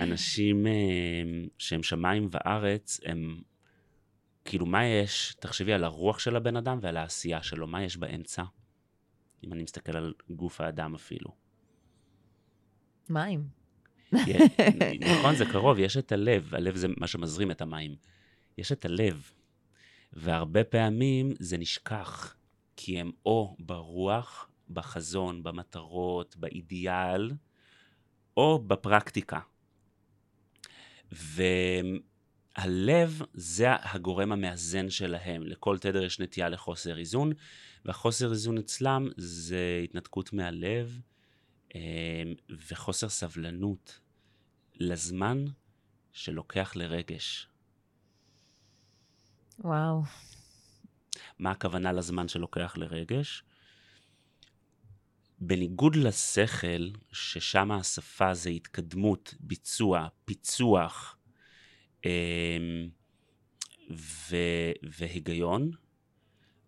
אנשים אה, שהם שמיים וארץ, הם... כאילו, מה יש? תחשבי על הרוח של הבן אדם ועל העשייה שלו, מה יש באמצע? אם אני מסתכל על גוף האדם אפילו. מים. יש- נכון, זה קרוב, יש את הלב, הלב זה מה שמזרים את המים. יש את הלב, והרבה פעמים זה נשכח, כי הם או ברוח, בחזון, במטרות, באידיאל, או בפרקטיקה. והלב זה הגורם המאזן שלהם. לכל תדר יש נטייה לחוסר איזון, והחוסר איזון אצלם זה התנתקות מהלב אה, וחוסר סבלנות לזמן שלוקח לרגש. וואו. מה הכוונה לזמן שלוקח לרגש? בניגוד לשכל, ששם השפה זה התקדמות, ביצוע, פיצוח אמ, ו- והיגיון,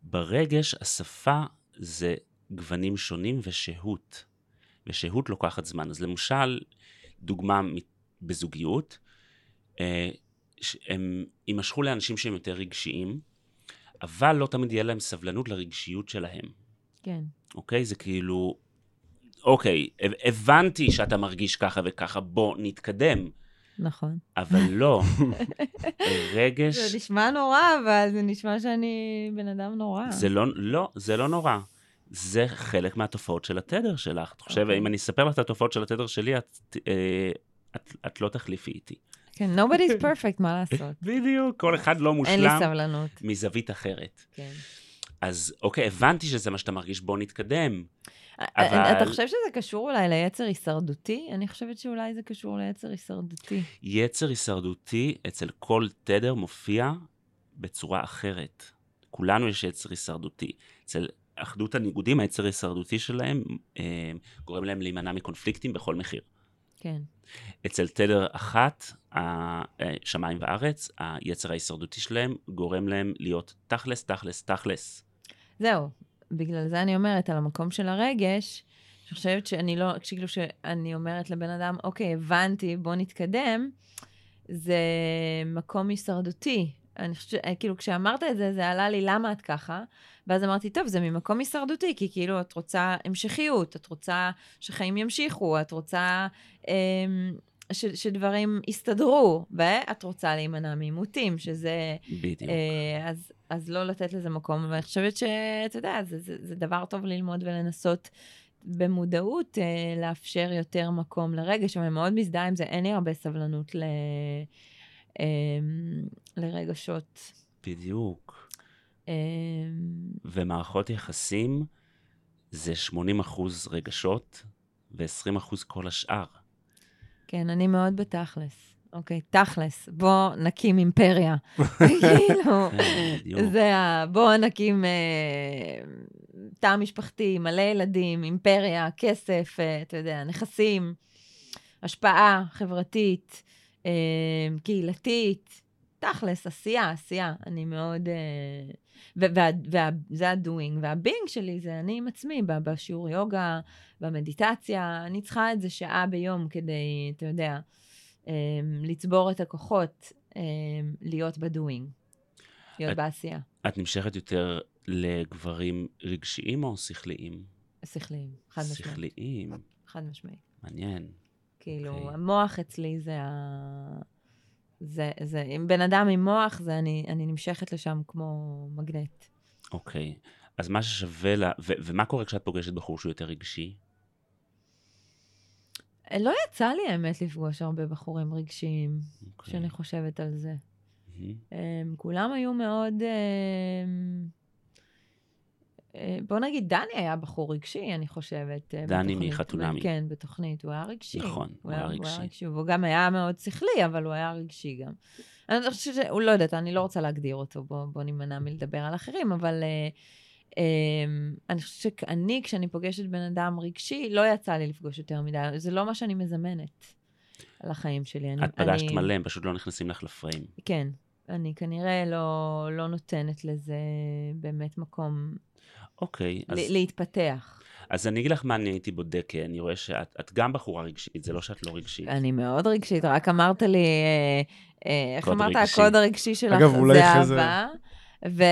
ברגש השפה זה גוונים שונים ושהות. ושהות לוקחת זמן. אז למשל, דוגמה בזוגיות, אה, הם יימשכו לאנשים שהם יותר רגשיים, אבל לא תמיד יהיה להם סבלנות לרגשיות שלהם. כן. אוקיי? זה כאילו, אוקיי, הב- הבנתי שאתה מרגיש ככה וככה, בוא נתקדם. נכון. אבל לא, רגש, זה נשמע נורא, אבל זה נשמע שאני בן אדם נורא. זה לא, לא, זה לא נורא. זה חלק מהתופעות של התדר שלך. את חושבת, אוקיי. אם אני אספר לך את התופעות של התדר שלי, את, אה, את, את לא תחליפי איתי. כן, nobody's perfect, מה לעשות? בדיוק, כל אחד לא אין לי מושלם סבלנות. מזווית אחרת. כן. אז אוקיי, הבנתי שזה מה שאתה מרגיש, בוא נתקדם. אבל... אבל- אתה חושב שזה קשור אולי ליצר הישרדותי? אני חושבת שאולי זה קשור ליצר הישרדותי. יצר הישרדותי אצל כל תדר מופיע בצורה אחרת. כולנו יש יצר הישרדותי. אצל אחדות הניגודים, היצר ההישרדותי שלהם אה, גורם להם להימנע מקונפליקטים בכל מחיר. כן. אצל תדר אחת, ה- אה, שמיים וארץ, היצר ההישרדותי שלהם גורם להם להיות תכלס, תכלס, תכלס. זהו, בגלל זה אני אומרת, על המקום של הרגש, אני חושבת שאני לא, כאילו שאני אומרת לבן אדם, אוקיי, הבנתי, בוא נתקדם, זה מקום הישרדותי. אני חושבת, כאילו, כשאמרת את זה, זה עלה לי, למה את ככה? ואז אמרתי, טוב, זה ממקום הישרדותי, כי כאילו, את רוצה המשכיות, את רוצה שחיים ימשיכו, את רוצה אמ, ש, שדברים יסתדרו, ואת רוצה להימנע מעימותים, שזה... בדיוק. אה, אז, אז לא לתת לזה מקום, ואני חושבת שאתה יודע, זה, זה, זה דבר טוב ללמוד ולנסות במודעות אה, לאפשר יותר מקום לרגש, אבל אני מאוד מזדהה עם זה, אין לי הרבה סבלנות ל, אה, לרגשות. בדיוק. אה, ומערכות יחסים זה 80% רגשות ו-20% כל השאר. כן, אני מאוד בתכלס. אוקיי, תכלס, בוא נקים אימפריה. כאילו, בדיוק. זה ה... בוא נקים אה, תא משפחתי, מלא ילדים, אימפריה, כסף, אה, אתה יודע, נכסים, השפעה חברתית, אה, קהילתית, תכלס, עשייה, עשייה. אני מאוד... וזה ה-doing, וה-being שלי זה אני עם עצמי, בשיעור יוגה, במדיטציה, אני צריכה את זה שעה ביום כדי, אתה יודע, אה, לצבור את הכוחות, אה, להיות ב-doing, להיות את- בעשייה. את נמשכת יותר לגברים רגשיים או שכליים? שכליים, חד משמעית. שכליים, חד משמעית. מעניין. כאילו, אוקיי. המוח אצלי זה ה... זה, זה, אם בן אדם עם מוח, זה אני, אני נמשכת לשם כמו מגנט. אוקיי. אז מה ששווה לה... ו- ומה קורה כשאת פוגשת בחור שהוא יותר רגשי? לא יצא לי, האמת, לפגוש הרבה בחורים רגשיים, אוקיי. כשאני חושבת על זה. מהמם. הם, כולם היו מאוד... הם, אה, בוא נגיד, דני היה בחור רגשי, אני חושבת. אה, דני. מחתונמי. כן, בתוכנית, הוא היה רגשי. נכון, הוא היה רגשי. והוא גם היה מאוד שכלי, אבל הוא היה רגשי גם. אני חושבת שהוא לא יודעת, אני לא רוצה להגדיר אותו, בוא, בוא נימנע מלדבר על אחרים, אבל אה, אה, אני חושבת שאני, כשאני פוגשת בן אדם רגשי, לא יצא לי לפגוש יותר מדי, זה לא מה שאני מזמנת על החיים שלי. אני, את פגשת אני, מלא, הם פשוט לא נכנסים לך לפריים. כן, אני כנראה לא, לא נותנת לזה באמת מקום אוקיי, אז, להתפתח. אז אני אגיד לך מה אני הייתי בודק, כי אני רואה שאת את גם בחורה רגשית, זה לא שאת לא רגשית. אני מאוד רגשית, רק אמרת לי, אה, אה, איך אמרת? רגשי. הקוד הרגשי שלך אגב, אולי זה אחרי זה- אהבה. ו-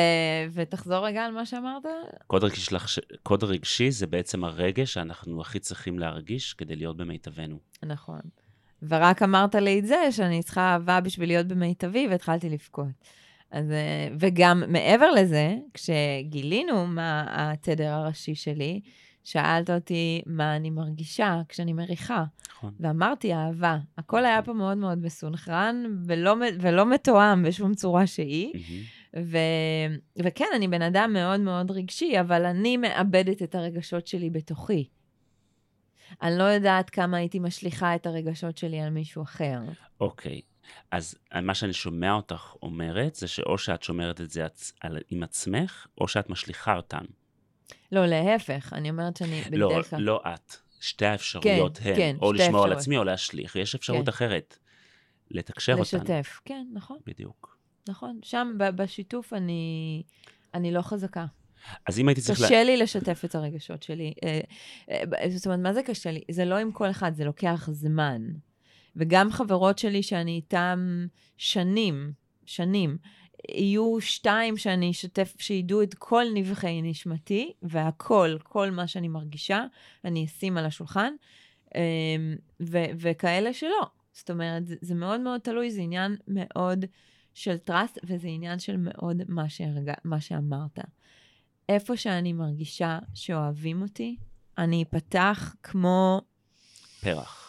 ותחזור רגע על מה שאמרת. קוד רגשי, שלך, ש- קוד רגשי זה בעצם הרגש שאנחנו הכי צריכים להרגיש כדי להיות במיטבנו. נכון. ורק אמרת לי את זה, שאני צריכה אהבה בשביל להיות במיטבי, והתחלתי לבכות. אז, אה, וגם מעבר לזה, כשגילינו מה התדר הראשי שלי, שאלת אותי מה אני מרגישה כשאני מריחה, נכון. ואמרתי אהבה. הכל היה פה מאוד מאוד מסונכרן ולא, ולא מתואם בשום צורה שהיא. מהמם. ו... וכן, אני בן אדם מאוד מאוד רגשי, אבל אני מאבדת את הרגשות שלי בתוכי. אני לא יודעת כמה הייתי משליכה את הרגשות שלי על מישהו אחר. אוקיי, אז מה שאני שומע אותך אומרת, זה שאו שאת שומרת את זה על, עם עצמך, או שאת משליכה אותן. לא, להפך, אני אומרת שאני לא, בדרך כלל... לא את. שתי האפשרויות כן, הן, כן, או לשמור על אפשרויות. עצמי או להשליך. יש אפשרות כן. אחרת. לתקשר אותן. לשתף. כן, נכון, בדיוק. נכון. שם, בשיתוף, אני, אני לא חזקה. אז אם הייתי צריך... לה- קשה לי לשתף את הרגשות שלי. אה, אה, זאת אומרת, מה זה קשה לי? זה לא עם כל אחד, זה לוקח זמן. וגם חברות שלי שאני איתן שנים, שנים, יהיו שתיים שאני אשתף, שידעו את כל נבחי נשמתי, והכל, כל מה שאני מרגישה, אני אשים על השולחן, אה, ו- וכאלה שלא. זאת אומרת, זה, זה מאוד מאוד תלוי, זה עניין מאוד של trust, וזה עניין של מאוד מה, שהרג... מה שאמרת. איפה שאני מרגישה שאוהבים אותי, אני אפתח כמו... פרח.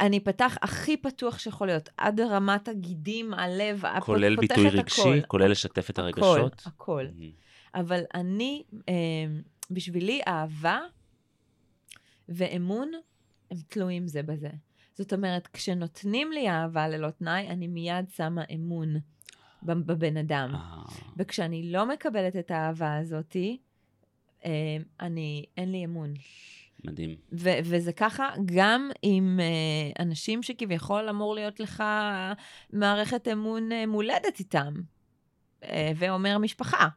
אני פתח הכי פתוח שיכול להיות, עד רמת הגידים, הלב, הפ- כולל פותחת ביטוי הכל. רגשי, כולל לשתף את הרגשות. הכל, הכל. מהמם. אבל אני, אה, בשבילי אהבה ואמון הם תלויים זה בזה. זאת אומרת, כשנותנים לי אהבה ללא תנאי, אני מיד שמה אמון בבן אדם. אה, וכשאני לא מקבלת את האהבה הזאתי, אה, אני, אין לי אמון. מדהים. ו- וזה ככה גם עם אה, אנשים שכביכול אמור להיות לך מערכת אמון אה, מולדת איתם, אה, ואומר משפחה.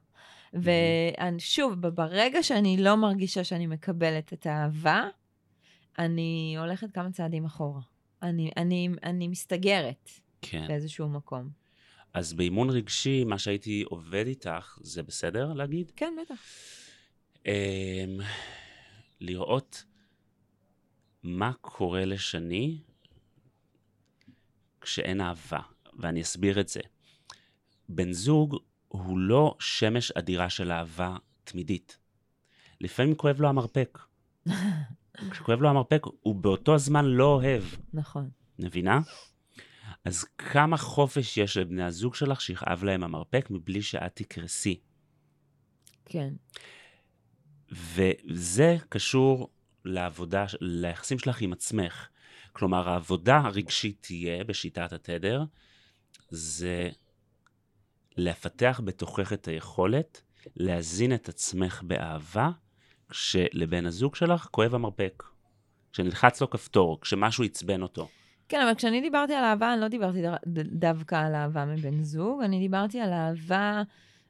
ושוב, ברגע שאני לא מרגישה שאני מקבלת את האהבה, אני הולכת כמה צעדים אחורה. אני, אני, אני מסתגרת כן. באיזשהו מקום. אז באימון רגשי, מה שהייתי עובד איתך, זה בסדר להגיד? כן, בטח. לראות מה קורה לשני כשאין אהבה, ואני אסביר את זה. בן זוג הוא לא שמש אדירה של אהבה תמידית. לפעמים כואב לו המרפק. כשכואב לו המרפק, הוא באותו הזמן לא אוהב. נכון. מבינה? אז כמה חופש יש לבני הזוג שלך שיכאב להם המרפק מבלי שאת תקרסי. כן. וזה קשור לעבודה, ליחסים שלך עם עצמך. כלומר, העבודה הרגשית תהיה, בשיטת התדר, זה לפתח בתוכך את היכולת להזין את עצמך באהבה, כשלבן הזוג שלך כואב המרפק. כשנלחץ לו כפתור, כשמשהו עצבן אותו. כן, אבל כשאני דיברתי על אהבה, אני לא דיברתי דר- ד- דווקא על אהבה מבן זוג, אני דיברתי על אהבה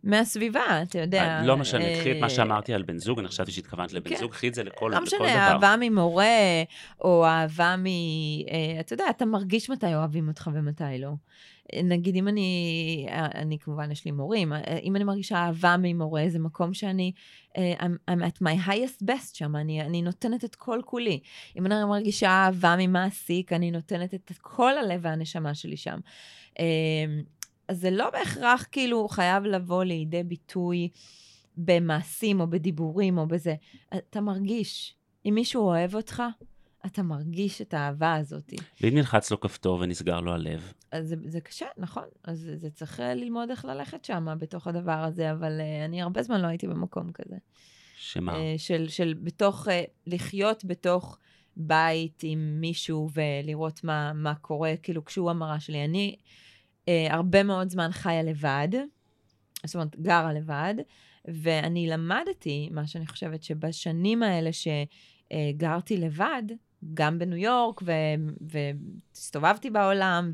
מהסביבה, אתה יודע. לא משנה, קחי את מה אה, שאמרתי על בן זוג, אני חשבתי שהתכוונת לבן כן. זוג, קחי את זה לכל לא לכל משנה, דבר. אהבה ממורה, או אהבה מ... אה, אתה יודע, אתה מרגיש מתי אוהבים אותך ומתי לא. אה, נגיד, אם אני, אה, אני כמובן, יש לי מורים, אה, אם אני מרגישה אהבה ממורה, זה מקום שאני, אה, I'm, I'm at my highest best שם, אני, אני נותנת את כל כולי. אם אני מרגישה אהבה ממעסיק, אני נותנת את כל הלב והנשמה שלי שם. אז זה לא בהכרח כאילו חייב לבוא לידי ביטוי במעשים או בדיבורים או בזה. אתה מרגיש. אם מישהו אוהב אותך, אתה מרגיש את האהבה הזאת. ואם נלחץ לו כפתור ונסגר לו הלב, אז זה, זה קשה, נכון. אז זה, זה צריך אה, ללמוד איך ללכת שם בתוך הדבר הזה, אבל uh, אני הרבה זמן לא הייתי במקום כזה. שמה? Uh, של, של בתוך, uh, לחיות בתוך בית עם מישהו ולראות מה, מה קורה, כאילו כשהוא המראה שלי. אני uh, הרבה מאוד זמן חיה לבד, זאת אומרת, גרה לבד, ואני למדתי, מה שאני חושבת שבשנים האלה שגרתי לבד, גם בניו יורק, ו- והסתובבתי בעולם,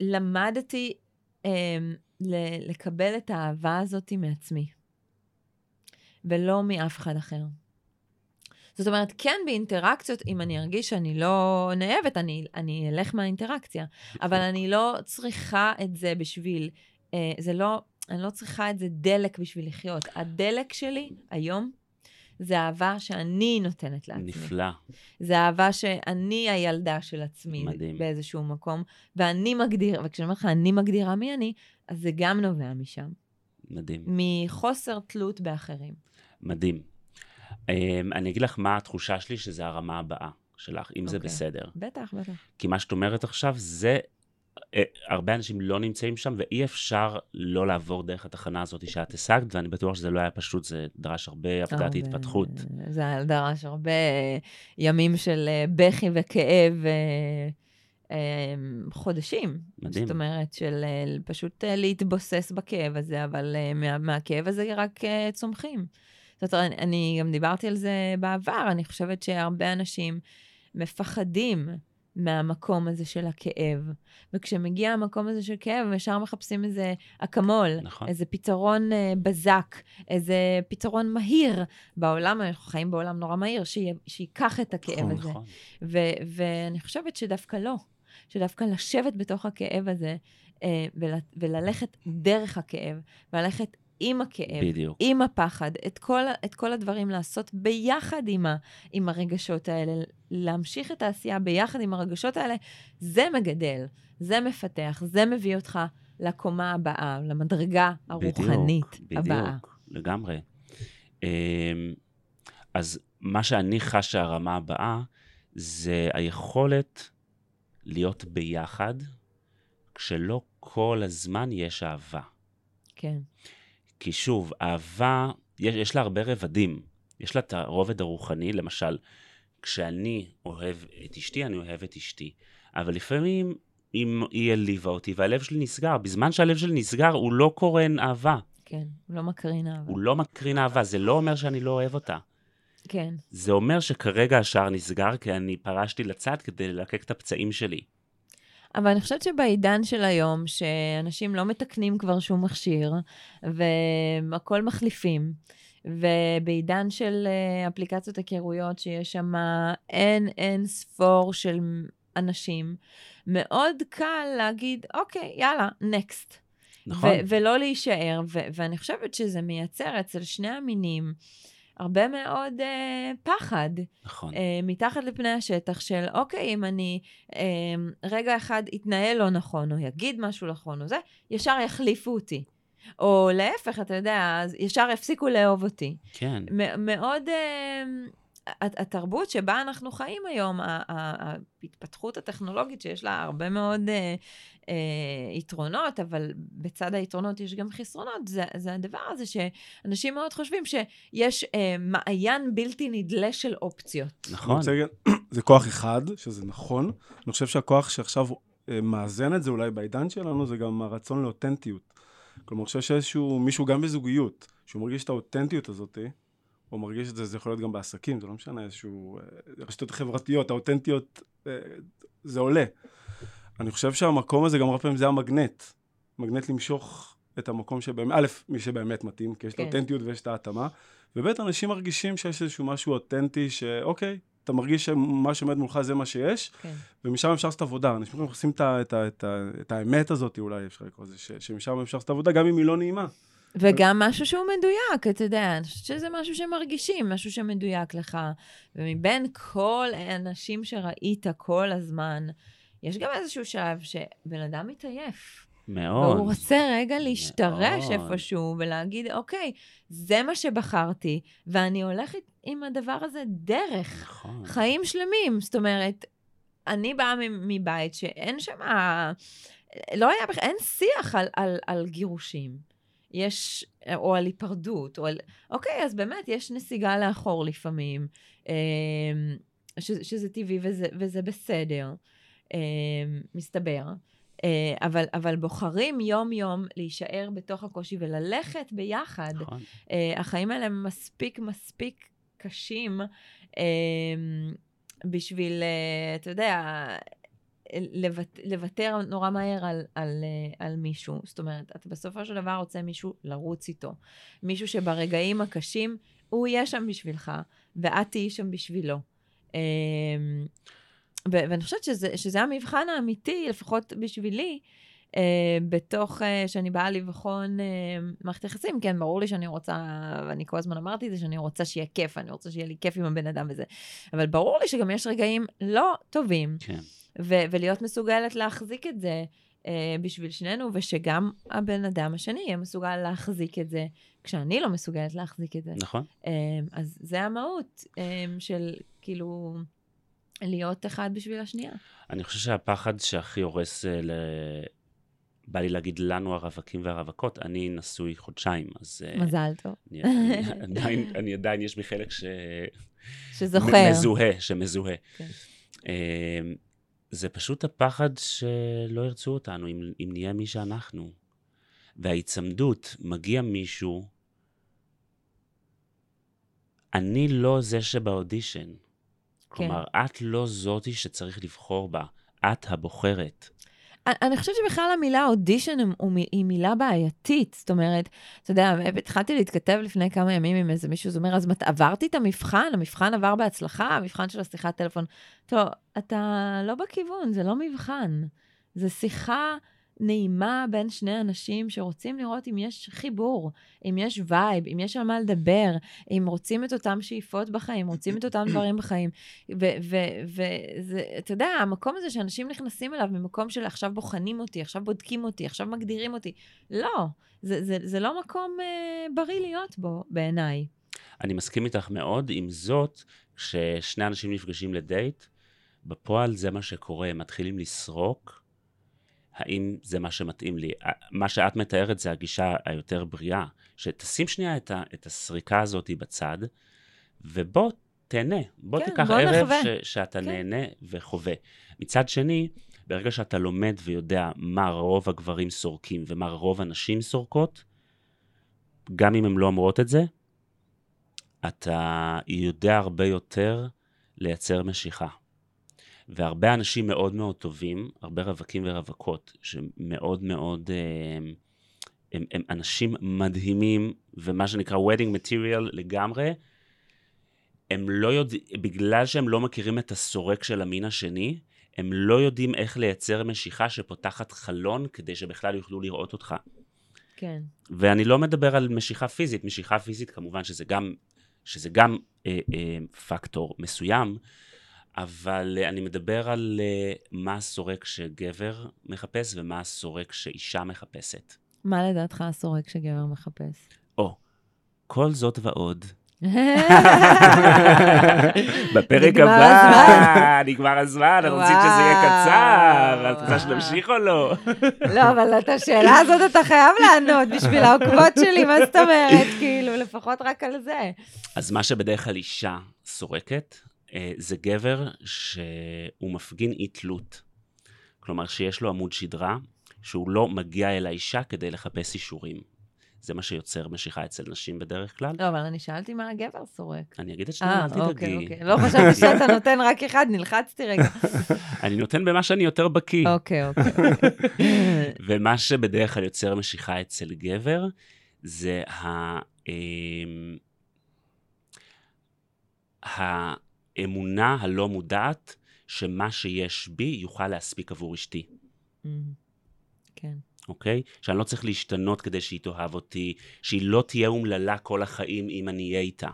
ולמדתי um, ל- לקבל את האהבה הזאת מעצמי, ולא מאף אחד אחר. זאת אומרת, כן באינטראקציות, אם אני ארגיש שאני לא נאהבת, אני, אני אלך מהאינטראקציה. אבל אני לא צריכה את זה בשביל, אה, זה לא, אני לא צריכה את זה דלק בשביל לחיות. הדלק שלי היום זה אהבה שאני נותנת לעצמי. נפלא. זה אהבה שאני הילדה של עצמי מדהים. באיזשהו מקום, ואני מגדיר, וכשאני אומרת לך, אני מגדירה מי אני, אז זה גם נובע משם. מדהים. מחוסר תלות באחרים. מדהים. אמ, אני אגיד לך מה התחושה שלי, שזה הרמה הבאה שלך, אם זה אוקיי. בסדר. בטח, בטח. כי מה שאת אומרת עכשיו, זה... אה, הרבה אנשים לא נמצאים שם, ואי אפשר לא לעבור דרך התחנה הזאת שאת השגת, ואני בטוח שזה לא היה פשוט, זה דרש הרבה עבודת התפתחות. זה דרש הרבה אה, ימים של אה, בכי וכאב, אה, חודשים. מדהים. זאת אומרת, של פשוט להתבוסס בכאב הזה, אבל מה, מהכאב הזה רק צומחים. זאת אומרת, אני, גם דיברתי על זה בעבר, אני חושבת שהרבה אנשים מפחדים מהמקום הזה של הכאב. וכשמגיע המקום הזה של כאב, הם ישר מחפשים איזה אקמול, נכון. איזה פתרון אה, בזק, איזה פתרון מהיר. בעולם, אנחנו חיים בעולם נורא מהיר, שי, שייקח את הכאב נכון, הזה. נכון. ו- ואני חושבת שדווקא לא. שדווקא לשבת בתוך הכאב הזה, אה, ול- וללכת דרך הכאב, וללכת עם הכאב, בדיוק. עם הפחד, את כל, את כל הדברים לעשות ביחד עם, ה, עם הרגשות האלה, להמשיך את העשייה ביחד עם הרגשות האלה, זה מגדל, זה מפתח, זה מביא אותך לקומה הבאה, למדרגה הרוחנית בדיוק, הבאה. בדיוק, לגמרי. אמ, אז מה שאני חש שהרמה הבאה, זה היכולת להיות ביחד, כשלא כל הזמן יש אהבה. כן. כי שוב, אהבה, יש, יש לה הרבה רבדים. יש לה את הרובד הרוחני, למשל, כשאני אוהב את אשתי, אני אוהב את אשתי. אבל לפעמים אם היא העליבה אותי והלב שלי נסגר, בזמן שהלב שלי נסגר, הוא לא קורן אהבה. כן, הוא לא מקרין אהבה. הוא לא מקרין אהבה, זה לא אומר שאני לא אוהב אותה. כן. זה אומר שכרגע השער נסגר כי אני פרשתי לצד כדי ללקק את הפצעים שלי. אבל אני חושבת שבעידן של היום, שאנשים לא מתקנים כבר שום מכשיר, והכול מחליפים, ובעידן של אה, אפליקציות היכרויות, שיש שם אין אין ספור של אנשים, מאוד קל להגיד, אוקיי, יאללה, נקסט. נכון. ולא להישאר, ואני חושבת שזה מייצר אצל שני המינים הרבה מאוד אה, פחד. נכון. אה, מתחת לפני השטח של, אוקיי, אם אני אה, רגע אחד אתנהל לא נכון, או יגיד משהו נכון, או זה, ישר יחליפו אותי. או להפך, אתה יודע, אז ישר יפסיקו לאהוב אותי. כן. מאוד... אה, התרבות שבה אנחנו חיים היום, ההתפתחות הטכנולוגית שיש לה הרבה מאוד אה, אה, יתרונות, אבל בצד היתרונות יש גם חסרונות, זה, זה הדבר הזה שאנשים מאוד חושבים שיש אה, מעיין בלתי נדלה של אופציות. נכון. זה כוח אחד, שזה נכון. אני חושב שהכוח שעכשיו מאזן את זה אולי בעידן שלנו, זה גם הרצון לאותנטיות. כלומר, אני חושב שאיזשהו מישהו, גם בזוגיות, שהוא מרגיש את האותנטיות הזאת, או מרגיש את זה, זה יכול להיות גם בעסקים, זה לא משנה, איזשהו... אה, רשתות חברתיות, האותנטיות, אה, זה עולה. אני חושב שהמקום הזה, גם הרבה פעמים זה המגנט. מגנט למשוך את המקום שבאמת, א', מי שבאמת מתאים, כי יש את כן. האותנטיות ויש את ההתאמה, וב', אנשים מרגישים שיש איזשהו משהו אותנטי, שאוקיי, אתה מרגיש שמה שעומד מולך זה מה שיש, כן. ומשם אפשר לעשות עבודה. אנשים את, ה- את, את, ה- את האמת הזאת, אולי אפשר לקרוא לזה, שמשם אפשר לעשות עבודה, גם אם היא לא נעימה. וגם משהו שהוא מדויק, אתה יודע, אני חושבת שזה משהו שמרגישים, משהו שמדויק לך. ומבין כל האנשים שראית כל הזמן, יש גם איזשהו שלב שבן אדם מתעייף. מאוד. והוא רוצה רגע להשתרש מאוד. איפשהו ולהגיד, אוקיי, זה מה שבחרתי, ואני הולכת עם הדבר הזה דרך. נכון. חיים שלמים. זאת אומרת, אני באה מבית שאין שם, לא היה, בכ- אין שיח על, על, על גירושים. יש, או על היפרדות, או על... אוקיי, אז באמת, יש נסיגה לאחור לפעמים, אמ, ש, שזה טבעי וזה, וזה בסדר, אמ, מסתבר. אה, אבל, אבל בוחרים יום-יום להישאר בתוך הקושי וללכת ביחד. נכון. Uh, החיים האלה מספיק מספיק קשים uh, בשביל, אתה יודע, לוותר נורא מהר על, על, uh, על מישהו. זאת אומרת, אתה בסופו של דבר רוצה מישהו לרוץ איתו. מישהו שברגעים הקשים, הוא יהיה שם בשבילך, ואת תהיי שם בשבילו. ו- ואני חושבת שזה, שזה המבחן האמיתי, לפחות בשבילי, uh, בתוך, uh, שאני באה לבחון uh, מערכת יחסים, כן, ברור לי שאני רוצה, ואני כל הזמן אמרתי את זה, שאני רוצה שיהיה כיף, אני רוצה שיהיה לי כיף עם הבן אדם וזה. אבל ברור לי שגם יש רגעים לא טובים, כן. ו- ולהיות מסוגלת להחזיק את זה uh, בשביל שנינו, ושגם הבן אדם השני יהיה מסוגל להחזיק את זה, כשאני לא מסוגלת להחזיק את זה. נכון. Um, אז זה המהות um, של, כאילו, להיות אחד בשביל השנייה. אני חושב שהפחד שהכי הורס, אה, ל... בא לי להגיד לנו הרווקים והרווקות, אני נשוי חודשיים, אז... אה, מזל טוב. אני, אני, עדיין, אני עדיין, יש בי חלק ש... שזוכר. מזוהה, שמזוהה. כן. זה פשוט הפחד שלא ירצו אותנו, אם, אם נהיה מי שאנחנו. וההיצמדות, מגיע מישהו, אני לא זה שבאודישן. כלומר, את לא זאתי שצריך לבחור בה, את הבוחרת. אני- חושבת שבכלל המילה אודישן היא מילה בעייתית. זאת אומרת, אתה יודע, התחלתי להתכתב לפני כמה ימים עם איזה מישהו, זאת אומרת, אז מת- עברתי את המבחן, המבחן עבר בהצלחה, המבחן של השיחת טלפון. טוב, אתה לא בכיוון, זה לא מבחן. זה שיחה נעימה בין שני אנשים שרוצים לראות אם יש חיבור, אם יש vibe, אם יש על מה לדבר, אם רוצים את אותם שאיפות בחיים, רוצים את אותם דברים בחיים. וזה, אתה יודע, המקום הזה שאנשים נכנסים אליו ממקום של עכשיו בוחנים אותי, עכשיו בודקים אותי, עכשיו מגדירים אותי, לא, זה, זה, זה לא מקום אה, בריא להיות בו, בעיניי. אני מסכים איתך מאוד, עם זאת, כששני אנשים נפגשים לדייט, בפועל זה מה שקורה, הם מתחילים לסרוק, האם זה מה שמתאים לי? מה שאת מתארת זה הגישה היותר בריאה, שתשים שנייה את, ה, את הסריקה הזאת בצד, ובוא תהנה, בוא כן, תיקח בוא ערב נחווה. ש, שאתה כן. נהנה וחווה. מצד שני, ברגע שאתה לומד ויודע מה רוב הגברים סורקים ומה רוב הנשים סורקות, גם אם הן לא אומרות את זה, אתה יודע הרבה יותר לייצר משיכה. והרבה אנשים מאוד מאוד טובים, הרבה רווקים ורווקות, שמאוד מאוד, הם, הם, הם אנשים מדהימים, ומה שנקרא wedding material לגמרי, הם לא יודעים, בגלל שהם לא מכירים את הסורק של המין השני, הם לא יודעים איך לייצר משיכה שפותחת חלון כדי שבכלל יוכלו לראות אותך. כן. ואני לא מדבר על משיכה פיזית, משיכה פיזית כמובן שזה גם, שזה גם אה, אה, פקטור מסוים, אבל אה, אני מדבר על אה, מה הסורק שגבר מחפש ומה הסורק שאישה מחפשת. מה לדעתך הסורק שגבר מחפש? או, כל זאת ועוד. בפרק הבא, נגמר הזמן, אנחנו רוצים שזה יהיה קצר. את רוצה שנמשיך או לא? לא, אבל את השאלה הזאת אתה חייב לענות בשביל העוקבות שלי, מה זאת אומרת? כאילו, לפחות רק על זה. אז מה שבדרך כלל אישה סורקת, זה גבר שהוא מפגין אי תלות. כלומר, שיש לו עמוד שדרה, שהוא לא מגיע אל האישה כדי לחפש אישורים. זה מה שיוצר משיכה אצל נשים בדרך כלל. לא, אבל אני שאלתי מה הגבר סורק. אני אגיד את שנייה, אה, אל תדאגי. אוקיי, אוקיי. לא חשבתי שאתה נותן רק אחד, נלחצתי רגע. אני נותן במה שאני יותר בקיא. אוקיי, אוקיי. אוקיי. ומה שבדרך כלל יוצר משיכה אצל גבר, זה ה... אמ, האמונה הלא מודעת שמה שיש בי יוכל להספיק עבור אשתי, כן. אוקיי? שאני לא צריך להשתנות כדי שהיא תאהב אותי, שהיא לא תהיה אומללה כל החיים אם אני אהיה איתה.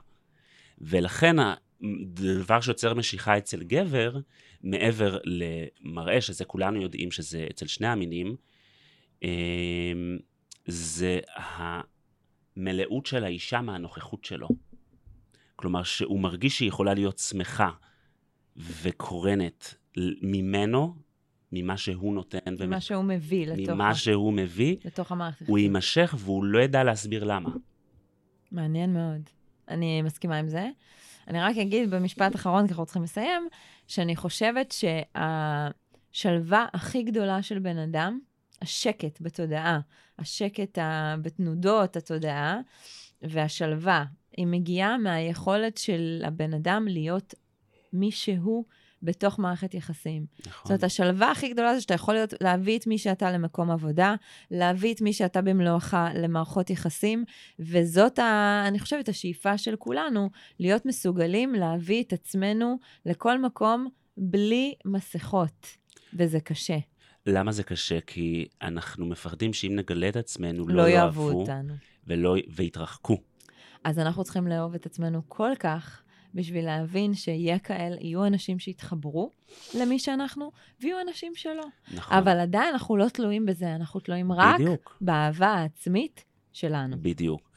ולכן הדבר שיוצר משיכה אצל גבר, מעבר למראה, שזה כולנו יודעים שזה אצל שני המינים, אמ, זה המלאות של האישה מהנוכחות שלו. כלומר, שהוא מרגיש שהיא יכולה להיות שמחה וקורנת ממנו, ממה שהוא נותן, מה שהוא מביא לתוך... ממה שהוא מביא, לתוך המערכת. הוא. יימשך והוא לא ידע להסביר למה. מעניין מאוד. אני מסכימה עם זה. אני רק אגיד במשפט אחרון, כי אנחנו צריכים לסיים, שאני חושבת שהשלווה הכי גדולה של בן אדם, השקט בתודעה, השקט בתנודות התודעה, והשלווה, היא מגיעה מהיכולת של הבן אדם להיות מי שהוא בתוך מערכת יחסים. זאת נכון. אומרת, השלווה הכי גדולה זה שאתה יכול להיות, להביא את מי שאתה למקום עבודה, להביא את מי שאתה במלואך למערכות יחסים, וזאת, ה, אני חושבת, השאיפה של כולנו, להיות מסוגלים להביא את עצמנו לכל מקום בלי מסכות, וזה קשה. למה זה קשה? כי אנחנו מפחדים שאם נגלה את עצמנו, לא, לא יאהבו אותנו. ולא, ויתרחקו. אז אנחנו צריכים לאהוב את עצמנו כל כך, בשביל להבין שיהיה כאלה, יהיו אנשים שיתחברו למי שאנחנו, ויהיו אנשים שלא. נכון. אבל עדיין אנחנו לא תלויים בזה, אנחנו תלויים רק בדיוק, באהבה העצמית שלנו. בדיוק.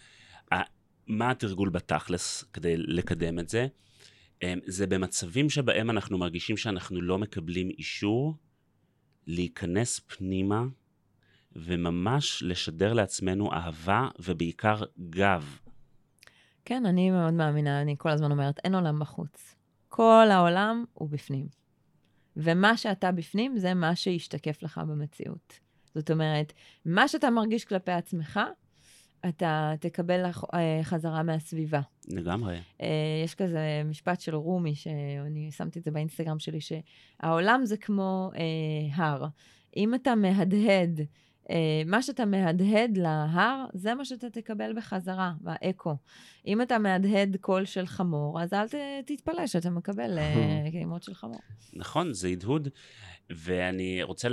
מה התרגול בתכלס כדי לקדם את זה? אמ, זה במצבים שבהם אנחנו מרגישים שאנחנו לא מקבלים אישור, להיכנס פנימה וממש לשדר לעצמנו אהבה ובעיקר גב. כן, אני מאוד מאמינה, אני כל הזמן אומרת, אין עולם בחוץ. כל העולם הוא בפנים. ומה שאתה בפנים זה מה שישתקף לך במציאות. זאת אומרת, מה שאתה מרגיש כלפי עצמך, אתה תקבל אה, חזרה מהסביבה. לגמרי. אה, יש כזה משפט של רומי, שאני שמתי את זה באינסטגרם שלי, שהעולם זה כמו אה, הר. אם אתה מהדהד, מה שאתה מהדהד להר, זה מה שאתה תקבל בחזרה, באקו. אם אתה מהדהד קול של חמור, אז אל ת, תתפלא שאתה מקבל אה, קלימות של חמור. נכון, זה הדהוד, ואני רוצה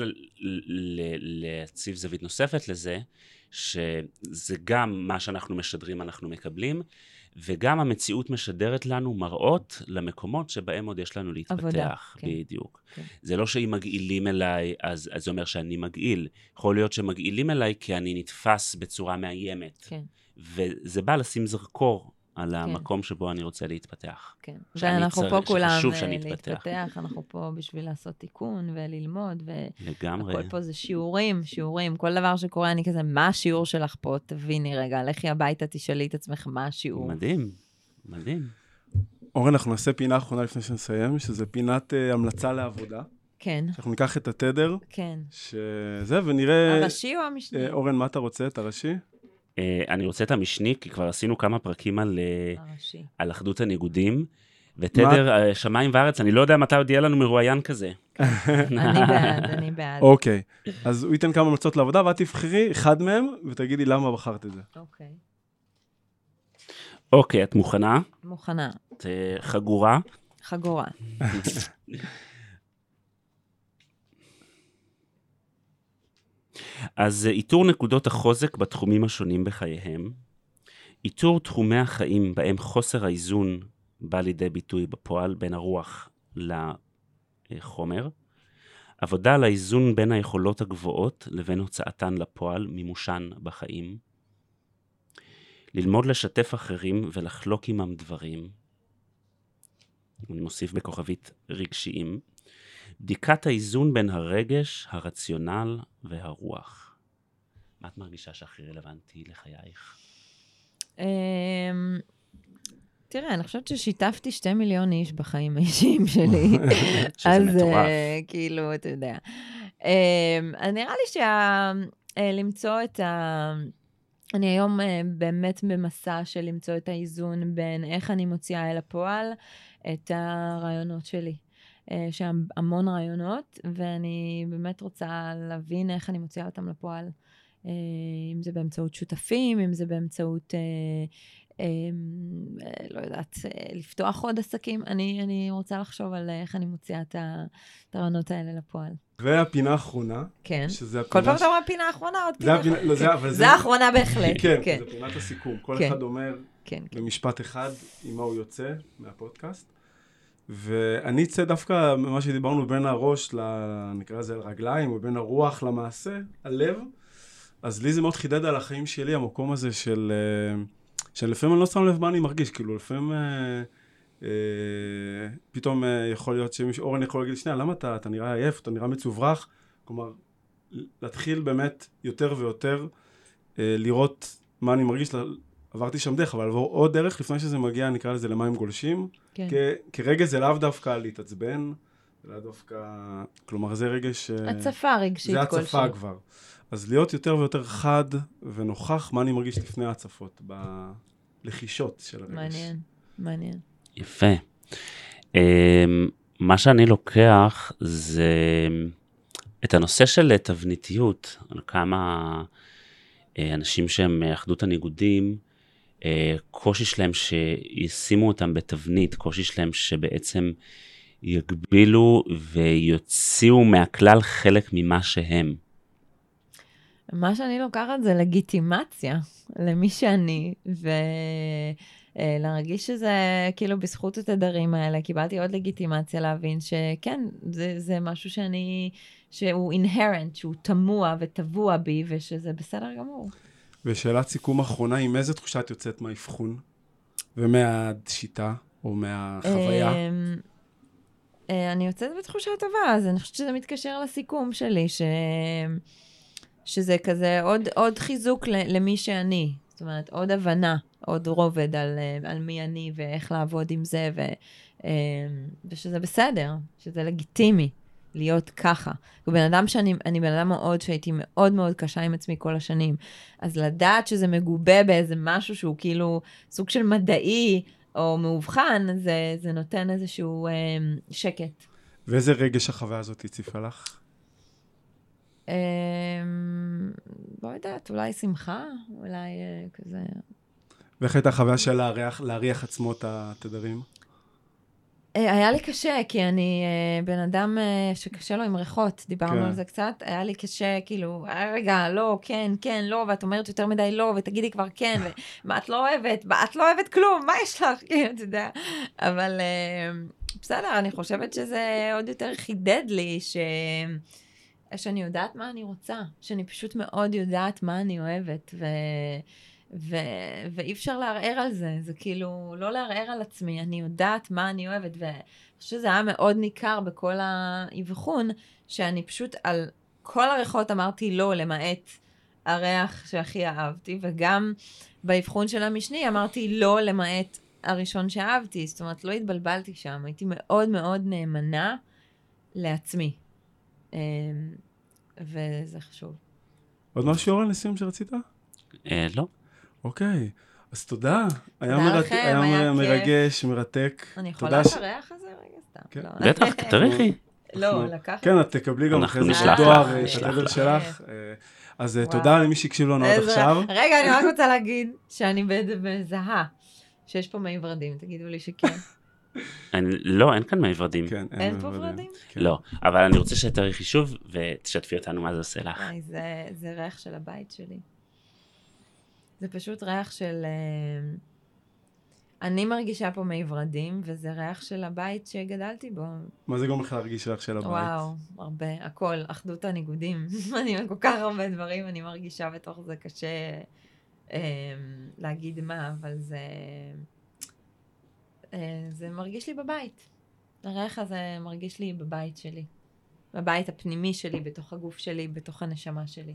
להציב זווית נוספת לזה, שזה גם מה שאנחנו משדרים אנחנו מקבלים, וגם המציאות משדרת לנו מראות למקומות שבהם עוד יש לנו להתפתח. עבודה, כן. בדיוק. כן. זה לא שאם מגעילים אליי, אז, אז זה אומר שאני מגעיל. יכול להיות שמגעילים אליי כי אני נתפס בצורה מאיימת. כן. וזה בא לשים זרקור על המקום שבו אני רוצה להתפתח. כן. שאני ואנחנו צריך- פה כולם שחשוב אה. להתפתח, אנחנו פה בשביל לעשות תיקון וללמוד, לגמרי. והכל פה זה שיעורים, שיעורים. כל דבר שקורה, אני כזה, מה השיעור שלך פה? תביני רגע, לכי הביתה, תשאלי את עצמך מה השיעור. מדהים, מדהים. אורן, אנחנו נעשה פינה אחרונה לפני שנסיים, שזה פינת אה, המלצה לעבודה. כן, אנחנו ניקח את התדר, כן. שזה, ונראה... הראשי או המשני? אה, אורן, מה אתה רוצה? את הראשי? אה, אני רוצה את המשני, כי כבר עשינו כמה פרקים על, אה. על אחדות הניגודים. ותדר, אה, שמיים וארץ, אני לא יודע מתי עוד יהיה לנו מרואיין כזה. אני בעד, אני בעד. אוקיי. אז הוא ייתן כמה המלצות לעבודה, ואת תבחרי אחד מהם, ותגידי למה בחרת את זה. אוקיי. אוקיי, את מוכנה? מוכנה. את חגורה? חגורה. אז אה, איתור נקודות החוזק בתחומים השונים בחייהם, איתור תחומי החיים בהם חוסר האיזון בא לידי ביטוי בפועל בין הרוח לחומר, עבודה על האיזון בין היכולות הגבוהות לבין הוצאתן לפועל, מימושן בחיים, ללמוד לשתף אחרים ולחלוק עמם דברים, אני מוסיף בכוכבית רגשיים, בדיקת האיזון בין הרגש, הרציונל והרוח. מה את מרגישה שהכי רלוונטי לחייך? אמ, תראה, אני חושבת ששיתפתי שתי מיליון איש בחיים האישיים שלי. שזה אז מטורף. אה, כאילו, אתה יודע. אמ, אז נראה לי שלמצוא את ה... אני היום אה, באמת במסע של למצוא את האיזון בין איך אני מוציאה אל הפועל את הרעיונות שלי. אה, יש שם המון רעיונות, ואני באמת רוצה להבין איך אני מוציאה אותם לפועל. אה, אם זה באמצעות שותפים, אם זה באמצעות, אה, אה, אה, לא יודעת, אה, לפתוח עוד עסקים. אני, אני רוצה לחשוב על איך אני מוציאה את הרעיונות האלה לפועל. והפינה האחרונה, כן. שזה כל הפינה... פעם אתה אומר פינה האחרונה, עוד פינה הפינה, אחרונה. לא, זה. אבל זה... זה האחרונה בהחלט. כן, כן, זה פינת הסיכום. כל כן. אחד אומר כן. כן. במשפט אחד עם מה הוא יוצא מהפודקאסט. ואני אצא דווקא ממה שדיברנו בין הראש, ל... נקרא לזה לרגליים, או בין הרוח למעשה, הלב. אז לי זה מאוד חידד על החיים שלי, המקום הזה של... אה, שלפעמים אני לא שם לב מה אני מרגיש, כאילו לפעמים אה, פתאום אה, יכול להיות שמישהו, אורן יכול להגיד שנייה, למה אתה, אתה נראה עייף, אתה נראה מצוברח? כלומר, להתחיל באמת יותר ויותר אה, לראות מה אני מרגיש, עברתי שם דרך, אבל לעבור עוד דרך לפני שזה מגיע, נקרא לזה למים גולשים. כן. כרגע זה לאו דווקא להתעצבן, זה לאו דווקא, כלומר זה רגש... אה, הצפה רגשית זה כלשהי. הצפה כבר. אז להיות יותר ויותר חד ונוכח מה אני מרגיש לפני ההצפות, בלחישות של הרגש. מעניין, מעניין. יפה. אמ, מה שאני לוקח זה את הנושא של תבניתיות, על כמה אה, אנשים שהם אחדות הניגודים, קושי שלהם שישימו אותם בתבנית, קושי שלהם שבעצם יגבילו ויוציאו מהכלל חלק ממה שהם. מה שאני לוקחת זה לגיטימציה למי שאני, ולהרגיש שזה כאילו בזכות התדרים האלה, קיבלתי עוד לגיטימציה להבין שכן, זה, זה משהו שאני, שהוא inherent, שהוא תמוה וטבוע בי, ושזה בסדר גמור. ושאלת סיכום אחרונה, עם איזה תחושה את יוצאת מהאבחון ומהשיטה או מהחוויה? אמ, אה, אני יוצאת בתחושה טובה, אז אני חושבת שזה מתקשר לסיכום שלי, ש... שזה כזה עוד, עוד חיזוק למי שאני. זאת אומרת, עוד הבנה, עוד רובד על, אה, על מי אני ואיך לעבוד עם זה, ו, אמ, ושזה בסדר, שזה לגיטימי להיות ככה. הוא בן אדם שאני, אני בן אדם מאוד, שהייתי מאוד מאוד קשה עם עצמי כל השנים. אז לדעת שזה מגובה באיזה משהו שהוא כאילו סוג של מדעי, או מאובחן, זה, זה נותן איזשהו אה, שקט. ואיזה רגש החוויה הזאת הציפה לך? אה, לא יודעת, אולי שמחה, אולי אה, כזה... ואיך הייתה החוויה של להריח, להריח עצמו את התדרים? אה, היה לי קשה, כי אני אה, בן אדם אה, שקשה לו עם ריחות, דיברנו כן. על זה קצת. היה לי קשה, כאילו, "אה, רגע, לא, כן, כן, לא, ואת אומרת יותר מדי לא, ותגידי כבר כן, ומה את לא אוהבת? מה, את לא אוהבת כלום, מה יש לך? כאילו, אתה יודע. אבל בסדר, אני חושבת שזה עוד יותר חידד לי ש... שאני יודעת מה אני רוצה, שאני פשוט מאוד יודעת מה אני אוהבת, ו... ו... ואי אפשר לערער על זה, זה כאילו לא לערער על עצמי, אני יודעת מה אני אוהבת, ואני חושבת שזה היה מאוד ניכר בכל האבחון, שאני פשוט על כל הריחות אמרתי לא, למעט הריח שהכי אהבתי, וגם באבחון של המשני אמרתי לא, למעט הראשון שאהבתי, זאת אומרת, לא התבלבלתי שם, הייתי מאוד מאוד נאמנה לעצמי. אמ, וזה חשוב. עוד משהו, אורן, לסיום שרצית? אה, לא. אוקיי, אז תודה. היה, תודה מרתק, לכם, היה, היה. מרגש, מרתק. אני יכולה תודה את הזה רגע? סתם. כן. לא. בטח, תריחי. לא, אנחנו- לקחת. כן, את תקבלי גם אחרי זה בדואר לך, אה, את לך. שלך. אה, אז אה, וואו. תודה למי שהקשיב לנו עד עכשיו. רגע, אני רק רוצה להגיד שאני מזהה שיש פה מי ורדים, תגידו לי שכן. אני- לא, אין כאן מי ורדים. כן, אין פה ורדים. ורדים? כן. לא, אבל אני רוצה שתריחי שוב ותשתפי אותנו מה זה עושה לך. זה- זה ריח של הבית שלי. זה פשוט ריח של... אה, אני מרגישה פה מי ורדים, וזה ריח של הבית שגדלתי בו. מה זה גורם לך להרגיש ריח של הבית? וואו, הרבה, הכל, אחדות הניגודים. אני כל כך הרבה דברים, אני מרגישה בתוך זה קשה אה, להגיד מה, אבל זה... אה, זה מרגיש לי בבית. הריח הזה מרגיש לי בבית שלי. בבית הפנימי שלי, בתוך הגוף שלי, בתוך הנשמה שלי.